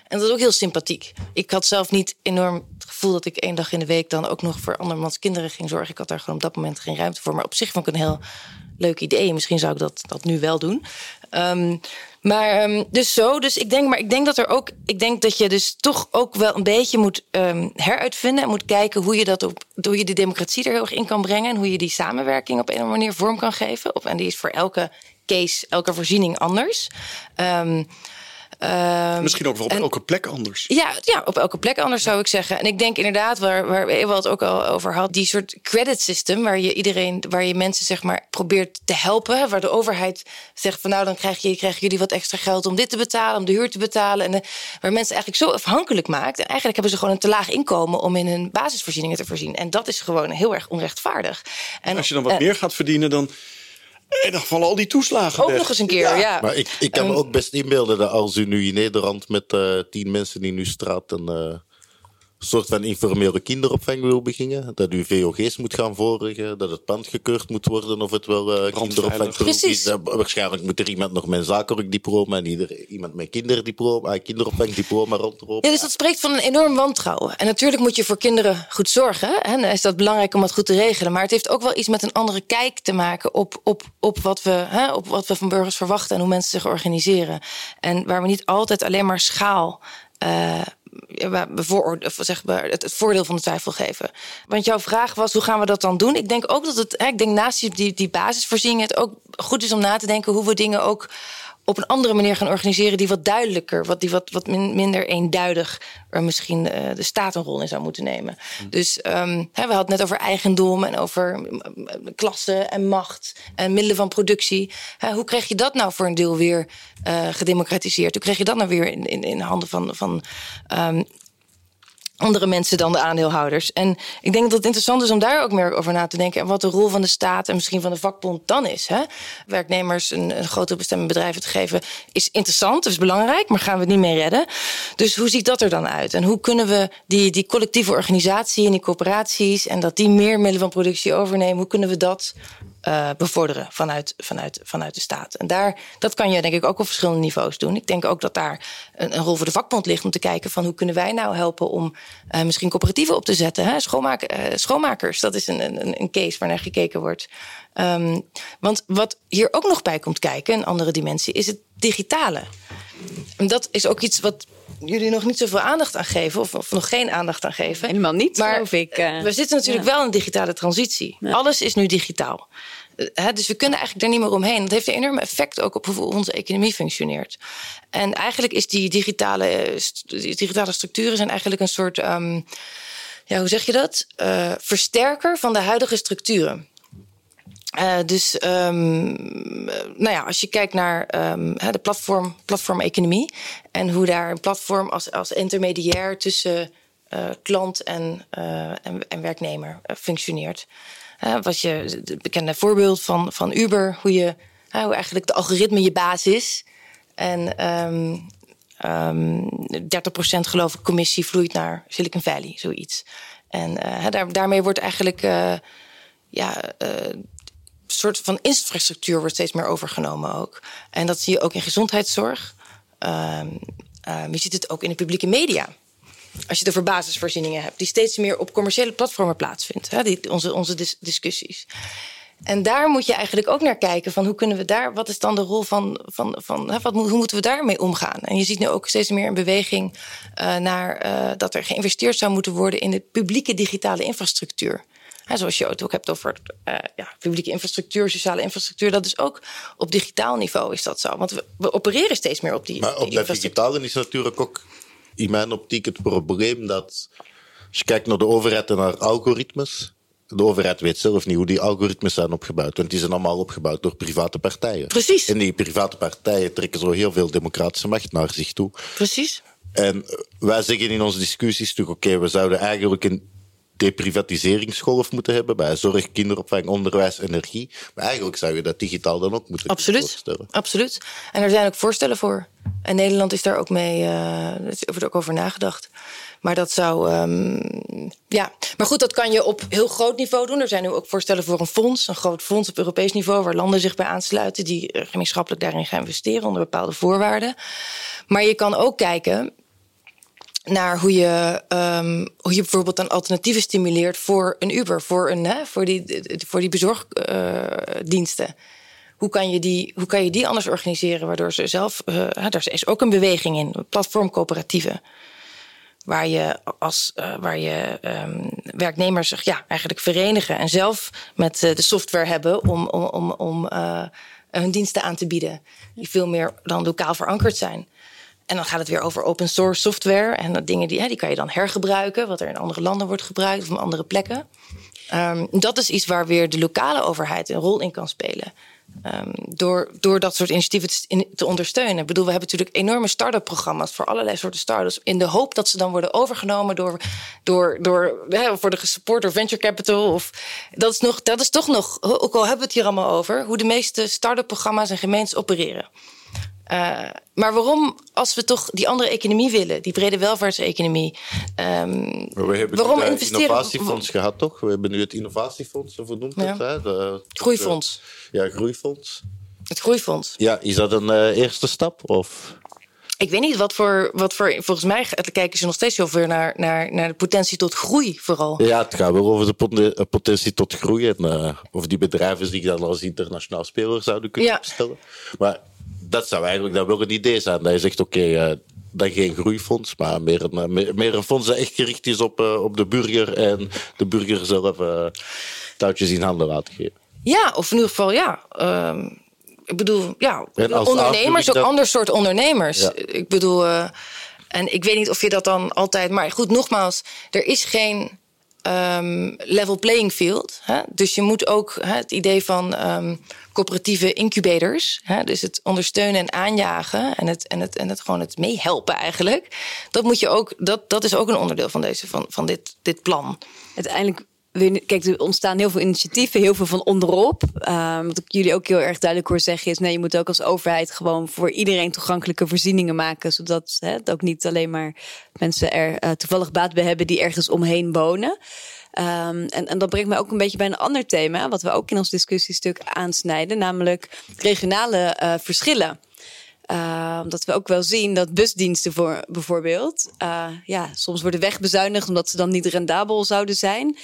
En dat is ook heel sympathiek. Ik had zelf niet enorm het gevoel dat ik één dag in de week dan ook nog voor andermans kinderen ging zorgen. Ik had daar gewoon op dat moment geen ruimte voor. Maar op zich vond ik een heel leuk idee. Misschien zou ik dat, dat nu wel doen. Um, maar um, dus zo. Dus ik denk, maar ik denk dat er ook. Ik denk dat je dus toch ook wel een beetje moet um, heruitvinden. En moet kijken hoe je dat op. Hoe je de democratie er heel erg in kan brengen. En hoe je die samenwerking op een of andere manier vorm kan geven. Op, en die is voor elke case, elke voorziening anders. Um, Uh, Misschien ook wel op elke plek anders. Ja, ja, op elke plek anders zou ik zeggen. En ik denk inderdaad, waar, waar Ewa het ook al over had, die soort credit system, waar je iedereen, waar je mensen zeg maar probeert te helpen. Waar de overheid zegt van nou, dan krijg je, krijgen jullie wat extra geld om dit te betalen, om de huur te betalen. En de, waar mensen eigenlijk zo afhankelijk maakt. En eigenlijk hebben ze gewoon een te laag inkomen om in hun basisvoorzieningen te voorzien. En dat is gewoon heel erg onrechtvaardig. En als je dan wat uh, meer gaat verdienen, dan en dan vallen al die toeslagen Ook nog eens een keer, ja. Maar ik, ik kan me ook best inbeelden dat als u nu in Nederland met uh, tien mensen in uw straat uh, soort van informele kinderopvang wil beginnen, dat u VOG's moet gaan vorigen, dat het pand gekeurd moet worden of het wel uh, kinderopvang is. waarschijnlijk moet er iemand nog met een zakelijk diploma en ieder, iemand met kinderdiploma, kinderopvangdiploma rondlopen. Ja, dus dat spreekt van een enorm wantrouwen. En natuurlijk moet je voor kinderen goed zorgen. Hè? En is dat belangrijk om het goed te regelen. Maar het heeft ook wel iets met een andere kijk te maken op, op, op, wat, we, hè, op wat we van burgers verwachten en hoe mensen zich organiseren. En waar we niet altijd alleen maar schaal. Uh, zeg maar, het, voordeel van de twijfel geven. Want jouw vraag was, hoe gaan we dat dan doen? Ik denk ook dat het, ik denk naast die, die basisvoorziening, het ook goed is om na te denken hoe we dingen ook op een andere manier gaan organiseren die wat duidelijker, wat, die wat, wat minder eenduidig er misschien de, eh, de staat een rol in zou moeten nemen. Hm. Dus um, we hadden het net over eigendom en over klasse en macht en middelen van productie. hoe krijg je dat nou voor een deel weer uh, gedemocratiseerd? Hoe krijg je dat nou weer in, in, in handen van, van um, andere mensen dan de aandeelhouders. En ik denk dat het interessant is om daar ook meer over na te denken. En wat de rol van de staat en misschien van de vakbond dan is. Hè? Werknemers een, grote bestemmend bedrijf te geven is interessant, is belangrijk, maar gaan we het niet mee redden. Dus hoe ziet dat er dan uit? En hoe kunnen we die, die collectieve organisatie en die corporaties en dat die meer middelen van productie overnemen, hoe kunnen we dat uh, bevorderen vanuit, vanuit, vanuit de staat. En daar, dat kan je denk ik ook op verschillende niveaus doen. Ik denk ook dat daar een, een rol voor de vakbond ligt om te kijken van hoe kunnen wij nou helpen om uh, misschien coöperatieven op te zetten. Hè? Schoonmaak, uh, schoonmakers, dat is een, een, een case waar naar gekeken wordt. Um, want wat hier ook nog bij komt kijken, een andere dimensie, is het digitale. En dat is ook iets wat jullie nog niet zoveel aandacht aan geven, of, of nog geen aandacht aan geven. Helemaal niet, maar geloof ik. Uh, we zitten natuurlijk ja. wel in een digitale transitie. Ja. Alles is nu digitaal. Uh, dus we kunnen eigenlijk daar niet meer omheen. Dat heeft een enorm effect ook op hoe onze economie functioneert. En eigenlijk is die digitale, die digitale structuren zijn eigenlijk een soort, um, ja, hoe zeg je dat? Uh, versterker van de huidige structuren. Uh, dus um, nou ja, als je kijkt naar um, de platform, platformeconomie en hoe daar een platform als, als intermediair tussen uh, klant en, en, en, werknemer functioneert. wat je, het bekende voorbeeld van, van Uber, hoe, je, hoe eigenlijk de algoritme je baas is. En um, um, 30% geloof ik commissie vloeit naar Silicon Valley, zoiets. En daar, daarmee wordt eigenlijk ja, soort van infrastructuur wordt steeds meer overgenomen ook. En dat zie je ook in gezondheidszorg. Um, je ziet het ook in de publieke media. Als je het over basisvoorzieningen hebt, die steeds meer op commerciële platformen plaatsvindt. Hè, die, onze, onze dis discussies. En daar moet je eigenlijk ook naar kijken van hoe kunnen we daar, wat is dan de rol van, van, van hè, wat, hoe moeten we daarmee omgaan? En je ziet nu ook steeds meer een beweging uh, naar uh, dat er geïnvesteerd zou moeten worden in de publieke digitale infrastructuur. Zoals je het ook hebt over uh, ja, publieke infrastructuur, sociale infrastructuur. Dat is ook op digitaal niveau is dat zo. Want we, we opereren steeds meer op die. Maar op die dat digitale is natuurlijk ook in mijn optiek het probleem dat als je kijkt naar de overheid en naar algoritmes. De overheid weet zelf niet hoe die algoritmes zijn opgebouwd. Want die zijn allemaal opgebouwd door private partijen. Precies. En die private partijen trekken zo heel veel democratische macht naar zich toe. Precies. En wij zeggen in onze discussies natuurlijk, oké, okay, we zouden eigenlijk een deprivatiseringsgolf moeten hebben bij zorg, kinderopvang, onderwijs, energie. Maar eigenlijk zou je dat digitaal dan ook moeten Absoluut. voorstellen. Absoluut. En er zijn ook voorstellen voor. En Nederland is daar ook mee, uh, er wordt ook over nagedacht. Maar dat zou, um, ja. Maar goed, dat kan je op heel groot niveau doen. Er zijn nu ook voorstellen voor een fonds, een groot fonds op Europees niveau, waar landen zich bij aansluiten, die gemeenschappelijk daarin gaan investeren onder bepaalde voorwaarden. Maar je kan ook kijken naar hoe je, um, hoe je bijvoorbeeld een alternatieven stimuleert voor een Uber, voor, een, hè, voor, die, voor die bezorgdiensten. Uh, hoe kan, je die, hoe kan je die anders organiseren, waardoor ze zelf. Uh, daar is ook een beweging in, platformcoöperatieven. Waar je als uh, waar je um, werknemers zich ja, eigenlijk verenigen en zelf met de software hebben om, om, om, om hun diensten aan te bieden. Die veel meer dan lokaal verankerd zijn. En dan gaat het weer over open source software. En dat dingen die, die kan je dan hergebruiken, wat er in andere landen wordt gebruikt of op andere plekken. Um, dat is iets waar weer de lokale overheid een rol in kan spelen. Um, door, door dat soort initiatieven te, in, te ondersteunen. Ik bedoel, we hebben natuurlijk enorme start-up programma's voor allerlei soorten start-ups. In de hoop dat ze dan worden overgenomen door, door, door hè, worden gesupport door venture capital. Of, dat, is nog, dat is toch nog, ook al hebben we het hier allemaal over, hoe de meeste start-up programma's en gemeentes opereren. Uh, maar waarom, als we toch die andere economie willen, die brede welvaartseconomie. Um, we hebben waarom het investeren? innovatiefonds gehad, toch? We hebben nu het innovatiefonds, zo noemt het. Hè? De, groeifonds. De, ja, groeifonds. Het groeifonds. Ja, is dat een uh, eerste stap? Of? Ik weet niet wat voor, wat voor. Volgens mij kijken ze nog steeds heel veel naar, naar, naar de potentie tot groei, vooral. Ja, het gaat wel over de potentie tot groei. En uh, of die bedrijven zich dan als internationaal speler zouden kunnen ja. opstellen. Maar dat zou eigenlijk dan wel een idee zijn. Dat je zegt, oké, okay, uh, dan geen groeifonds, maar meer een, meer, meer een fonds dat echt gericht is op, uh, op de burger en de burger zelf uh, touwtjes in handen laten geven. Ja, of in ieder geval, ja. Um, ik bedoel, ja, ondernemers, ook dat... ander soort ondernemers. Ja. Ik bedoel, en ik weet niet of je dat dan altijd. Maar goed, nogmaals, er is geen um, level playing field. Hè? Dus je moet ook hè, het idee van um, coöperatieve incubators, hè? dus het ondersteunen en aanjagen en het, en het, en het gewoon het meehelpen eigenlijk. Dat moet je ook, dat, dat is ook een onderdeel van, deze, van, van dit, dit plan. Uiteindelijk Kijk, er ontstaan heel veel initiatieven, heel veel van onderop. Um, wat ik jullie ook heel erg duidelijk hoor zeggen is: nee, je moet ook als overheid gewoon voor iedereen toegankelijke voorzieningen maken, zodat hè, het ook niet alleen maar mensen er uh, toevallig baat bij hebben die ergens omheen wonen. Um, en, en dat brengt mij ook een beetje bij een ander thema, wat we ook in ons discussiestuk aansnijden, namelijk regionale uh, verschillen. Uh, omdat we ook wel zien dat busdiensten voor, bijvoorbeeld, uh, ja, soms worden wegbezuinigd omdat ze dan niet rendabel zouden zijn.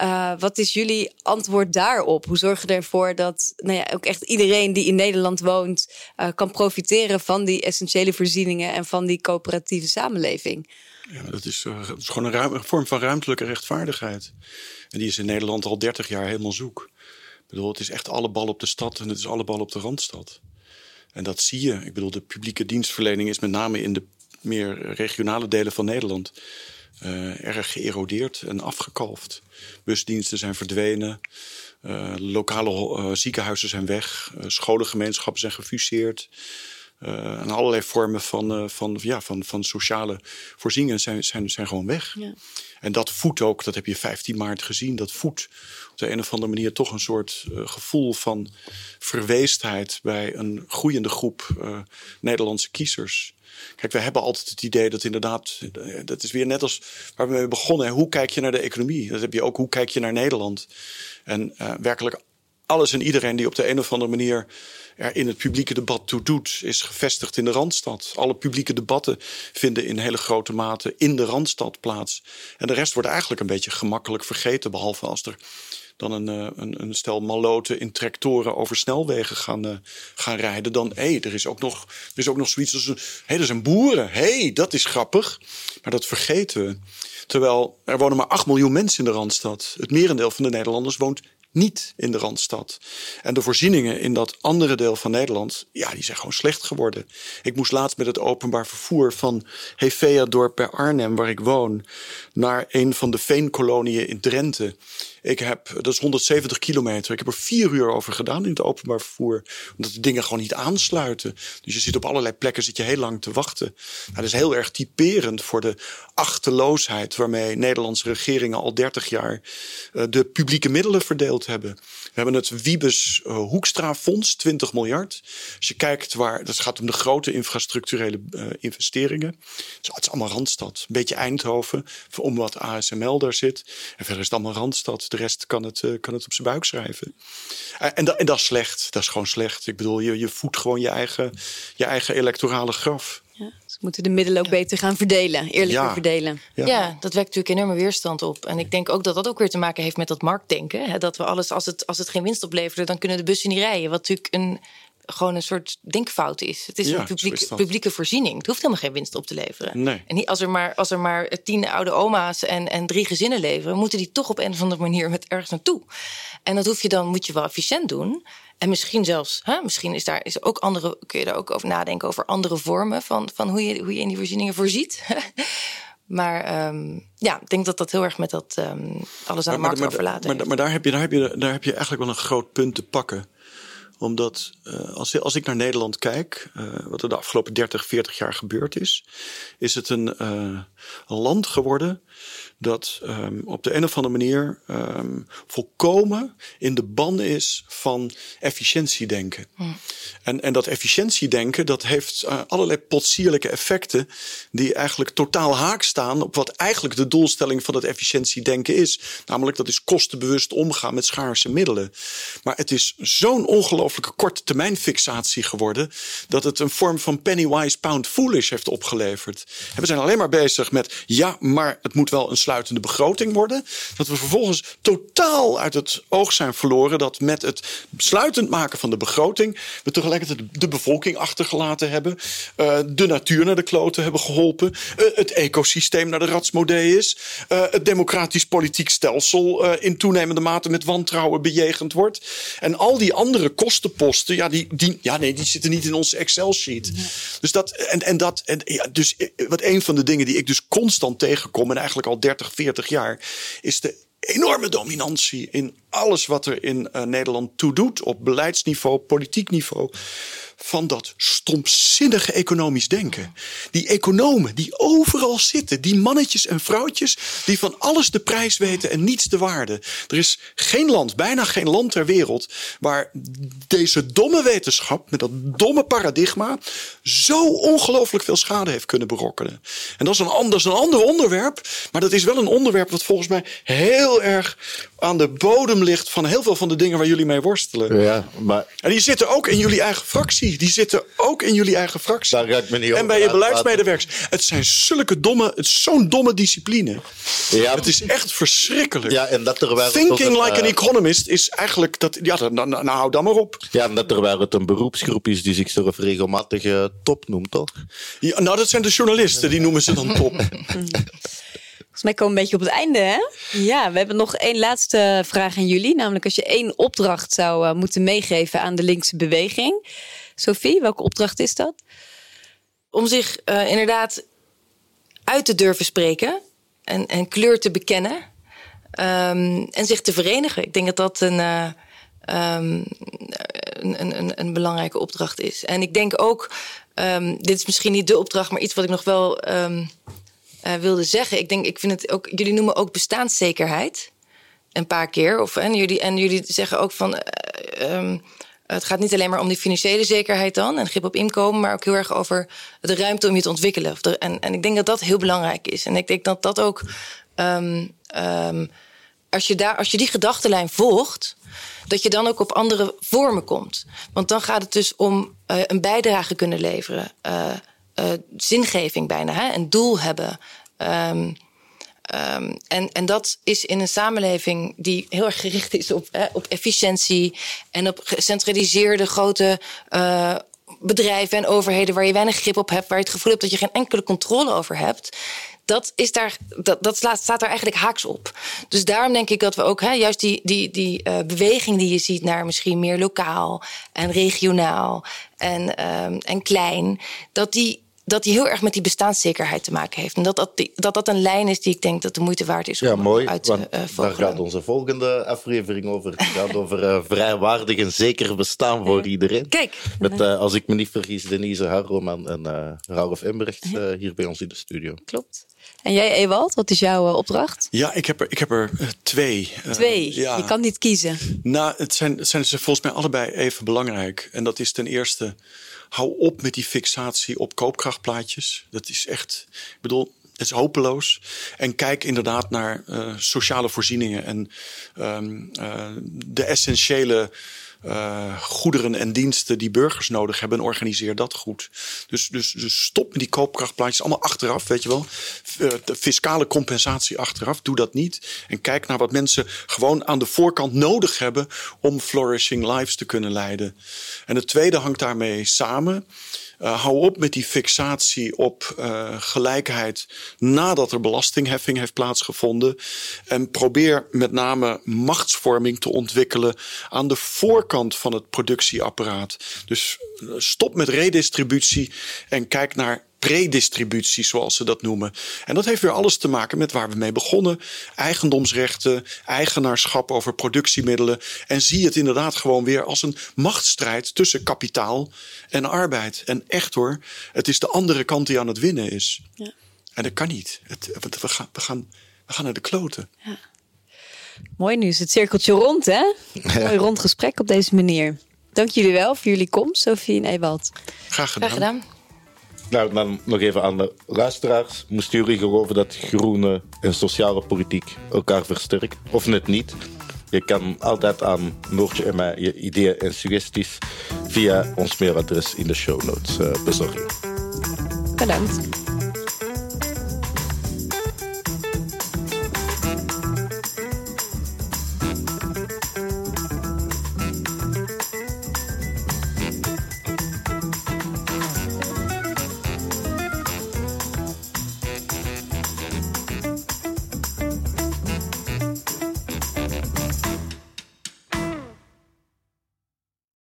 Uh, wat is jullie antwoord daarop? Hoe zorgen we ervoor dat nou ja, ook echt iedereen die in Nederland woont uh, kan profiteren van die essentiële voorzieningen en van die coöperatieve samenleving? Ja, dat is, dat is gewoon een, een, vorm van ruimtelijke rechtvaardigheid. En die is in Nederland al 30 jaar helemaal zoek. Ik bedoel, het is echt alle bal op de stad en het is alle bal op de randstad. En dat zie je. Ik bedoel, de publieke dienstverlening is met name in de meer regionale delen van Nederland uh, erg geërodeerd en afgekalfd. Busdiensten zijn verdwenen. Uh, lokale uh, ziekenhuizen zijn weg. scholengemeenschappen zijn gefuseerd. En allerlei vormen van, van, ja, van, van sociale voorzieningen zijn, zijn, zijn gewoon weg. Ja. En dat voedt ook, dat heb je 15 maart gezien, dat voedt op de een of andere manier toch een soort gevoel van verweestheid bij een groeiende groep Nederlandse kiezers. Kijk, we hebben altijd het idee dat inderdaad, dat is weer net als waar we mee begonnen. Hoe kijk je naar de economie? Dat heb je ook, hoe kijk je naar Nederland? En uh, werkelijk alles en iedereen die op de een of andere manier er in het publieke debat toe doet, is gevestigd in de Randstad. Alle publieke debatten vinden in hele grote mate in de Randstad plaats. En de rest wordt eigenlijk een beetje gemakkelijk vergeten, behalve als er dan een, eh, een, een, stel maloten in tractoren over snelwegen gaan, uh, gaan rijden. Dan, hé, hey, er, is ook nog, er is ook nog zoiets als, hé, hey, er zijn boeren. Hé, hey, dat is grappig. Maar dat vergeten we. Terwijl er wonen maar 8 miljoen mensen in de Randstad. Het merendeel van de Nederlanders woont niet in de Randstad. En de voorzieningen in dat andere deel van Nederland, ja, die zijn gewoon slecht geworden. Ik moest laatst met het openbaar vervoer van Hefeadorp bij Arnhem, waar ik woon, naar een van de veenkoloniën in Drenthe. Ik heb, dat is 170 kilometer. Ik heb er vier uur over gedaan in het openbaar vervoer. Omdat de dingen gewoon niet aansluiten. Dus je zit op allerlei plekken zit je heel lang te wachten. Nou, dat is heel erg typerend voor de achteloosheid waarmee Nederlandse regeringen al 30 jaar uh, de publieke middelen verdeeld hebben. We hebben het Wiebes uh, Hoekstra Fonds, 20 miljard. Als je kijkt waar, dat gaat om de grote infrastructurele uh, investeringen. het is allemaal Randstad. Een beetje Eindhoven, om wat ASML daar zit. En verder is het allemaal Randstad. De rest kan het, uh, kan het op zijn buik schrijven. Uh, en, da en dat is slecht. Dat is gewoon slecht. Ik bedoel, je, je voedt gewoon je eigen, je eigen electorale graf. Ja, dus we moeten de middelen ook beter gaan verdelen, eerlijker ja. verdelen. Ja. ja. dat wekt natuurlijk enorme weerstand op. En ik denk ook dat dat ook weer te maken heeft met dat marktdenken. Hè? Dat we alles, als het, als het geen winst oplevert, dan kunnen de bussen niet rijden. Wat natuurlijk een gewoon een soort denkfout is. Het is ja, een publiek, publieke voorziening. Het hoeft helemaal geen winst op te leveren. Nee. En als er maar, als er maar tien oude oma's en, en drie gezinnen leveren, moeten die toch op een of andere manier met ergens naartoe. En dat hoef je dan, moet je wel efficiënt doen. En misschien zelfs, hè, misschien is daar is ook andere, kun je daar ook over nadenken over andere vormen van, van hoe, je, hoe je in die voorzieningen voorziet. Maar um, ja, ik denk dat dat heel erg met dat um, alles aan maar, de markt maar, overlaten maar, maar, daar, heb je, daar, heb je, daar heb je eigenlijk wel een groot punt te pakken omdat uh, als, als ik naar Nederland kijk, uh, wat er de afgelopen 30, 40 jaar gebeurd is, is het een, uh, een land geworden dat um, op de een of andere manier um, volkomen in de banden is van efficiëntiedenken. Hmm. En, en dat efficiëntiedenken, dat heeft uh, allerlei potsierlijke effecten die eigenlijk totaal haak staan op wat eigenlijk de doelstelling van het efficiëntiedenken is. Namelijk dat is kostenbewust omgaan met schaarse middelen. Maar het is zo'n ongelooflijke korte termijn fixatie geworden dat het een vorm van pennywise pound foolish heeft opgeleverd. En we zijn alleen maar bezig met ja, maar het moet wel een sluitende begroting worden. Dat we vervolgens totaal uit het oog zijn verloren dat met het sluitend maken van de begroting we tegelijkertijd de bevolking achtergelaten hebben. Uh, de natuur naar de kloten hebben geholpen. Uh, het ecosysteem naar de ratsmodee is. Uh, het democratisch politiek stelsel in toenemende mate met wantrouwen bejegend wordt. En al die andere kostenposten, ja, die, die, ja, nee, die zitten niet in onze Excel-sheet. Dus dat, en, en dat, en, ja, dus wat een van de dingen die ik dus constant tegenkom, en eigenlijk al 30, 40 jaar, is de enorme dominantie in alles wat er in uh, Nederland toe doet, op beleidsniveau, politiek niveau van dat stomzinnige economisch denken. Die economen die overal zitten, die mannetjes en vrouwtjes die van alles de prijs weten en niets de waarde. Er is geen land, bijna geen land ter wereld, waar deze domme wetenschap met dat domme paradigma zo ongelooflijk veel schade heeft kunnen berokkenen. En dat is, een, dat is een ander onderwerp, maar dat is wel een onderwerp wat volgens mij heel erg aan de bodem ligt van heel veel van de dingen waar jullie mee worstelen. Ja, maar... En die zitten ook in jullie eigen fractie. Die zitten ook in jullie eigen fractie. Daar ik me niet en bij je beleidsmedewerkers. Het zijn zulke domme, het is zo'n domme discipline. Ja, het is echt verschrikkelijk. Ja, en dat terwijl Thinking like an eh, economist is eigenlijk dat. Ja, nou, nou, nou hou dan maar op. Ja, en dat terwijl het een beroepsgroep is die zichzelf regelmatig uh, top noemt, toch? Ja, nou, dat zijn de journalisten, die noemen ze dan top. Volgens mij komen we een beetje op het einde, hè? Ja, we hebben nog één laatste vraag aan jullie. Namelijk als je één opdracht zou uh, moeten meegeven aan de linkse beweging. Sophie, welke opdracht is dat? Om zich uh, inderdaad uit te durven spreken en, en kleur te bekennen. Um, en zich te verenigen. Ik denk dat dat een, uh, um, een, een, een, belangrijke opdracht is. En ik denk ook, um, dit is misschien niet de opdracht, maar iets wat ik nog wel uh, wilde zeggen. Ik denk, ik vind het ook. Jullie noemen ook bestaanszekerheid. Een paar keer. Of, en, jullie, en jullie zeggen ook van. Het gaat niet alleen maar om die financiële zekerheid dan en grip op inkomen, maar ook heel erg over de ruimte om je te ontwikkelen. En, en ik denk dat dat heel belangrijk is. En ik denk dat dat ook, um, um, als, je daar, als je die gedachtenlijn volgt, dat je dan ook op andere vormen komt. Want dan gaat het dus om uh, een bijdrage kunnen leveren. Uh, uh, zingeving bijna, hè? een doel hebben. Um, um, en, en dat is in een samenleving die heel erg gericht is op, hè, op efficiëntie en op gecentraliseerde grote uh, bedrijven en overheden waar je weinig grip op hebt, waar je het gevoel hebt dat je geen enkele controle over hebt dat, is daar, dat, dat staat daar eigenlijk haaks op. Dus daarom denk ik dat we ook hè, juist die, die, die uh, beweging die je ziet naar misschien meer lokaal en regionaal en, um, en klein, dat die dat die heel erg met die bestaanszekerheid te maken heeft. En dat dat, die, dat dat een lijn is die ik denk dat de moeite waard is ja, om mooi, uit te uh, Daar gaat onze volgende aflevering over. Het gaat over uh, vrijwaardig en zeker bestaan voor iedereen. Kijk. Met, uh, als ik me niet vergis, Denise Harroman en uh, Ralf Embrecht hier bij ons in de studio. Klopt. En jij, Ewald, wat is jouw opdracht? Ja, ik heb er, ik heb er twee. Twee? Ja. Je kan niet kiezen. Nou, het zijn, het zijn ze volgens mij allebei even belangrijk. En dat is ten eerste hou op met die fixatie op koopkrachtplaatjes. Dat is echt, ik bedoel, het is hopeloos. En kijk inderdaad naar uh, sociale voorzieningen en um, de essentiële uh, goederen en diensten die burgers nodig hebben en organiseer dat goed. Dus, dus, dus stop met die koopkrachtplaatjes allemaal achteraf, weet je wel. Uh, de fiscale compensatie achteraf, doe dat niet. En kijk naar wat mensen gewoon aan de voorkant nodig hebben om flourishing lives te kunnen leiden. En het tweede hangt daarmee samen. Uh, hou op met die fixatie op uh, gelijkheid nadat er belastingheffing heeft plaatsgevonden. En probeer met name machtsvorming te ontwikkelen aan de voorkant van het productieapparaat. Dus stop met redistributie en kijk naar predistributie, zoals ze dat noemen. En dat heeft weer alles te maken met waar we mee begonnen. Eigendomsrechten, eigenaarschap over productiemiddelen. En zie het inderdaad gewoon weer als een machtsstrijd tussen kapitaal en arbeid. En echt hoor, het is de andere kant die aan het winnen is. Ja. En dat kan niet. Het, we, gaan, we, gaan, we gaan naar de kloten. Ja. Mooi, nu is het cirkeltje rond, hè? Ja. Mooi rond gesprek op deze manier. Dank jullie wel voor jullie komst, Sofie en Ewald. Graag gedaan. Graag gedaan. Nou, dan nog even aan de luisteraars. Moesten jullie geloven dat groene en sociale politiek elkaar versterken? Of net niet? Je kan altijd aan Noortje en mij je ideeën en suggesties via ons mailadres in de show notes uh, bezorgen. Bedankt.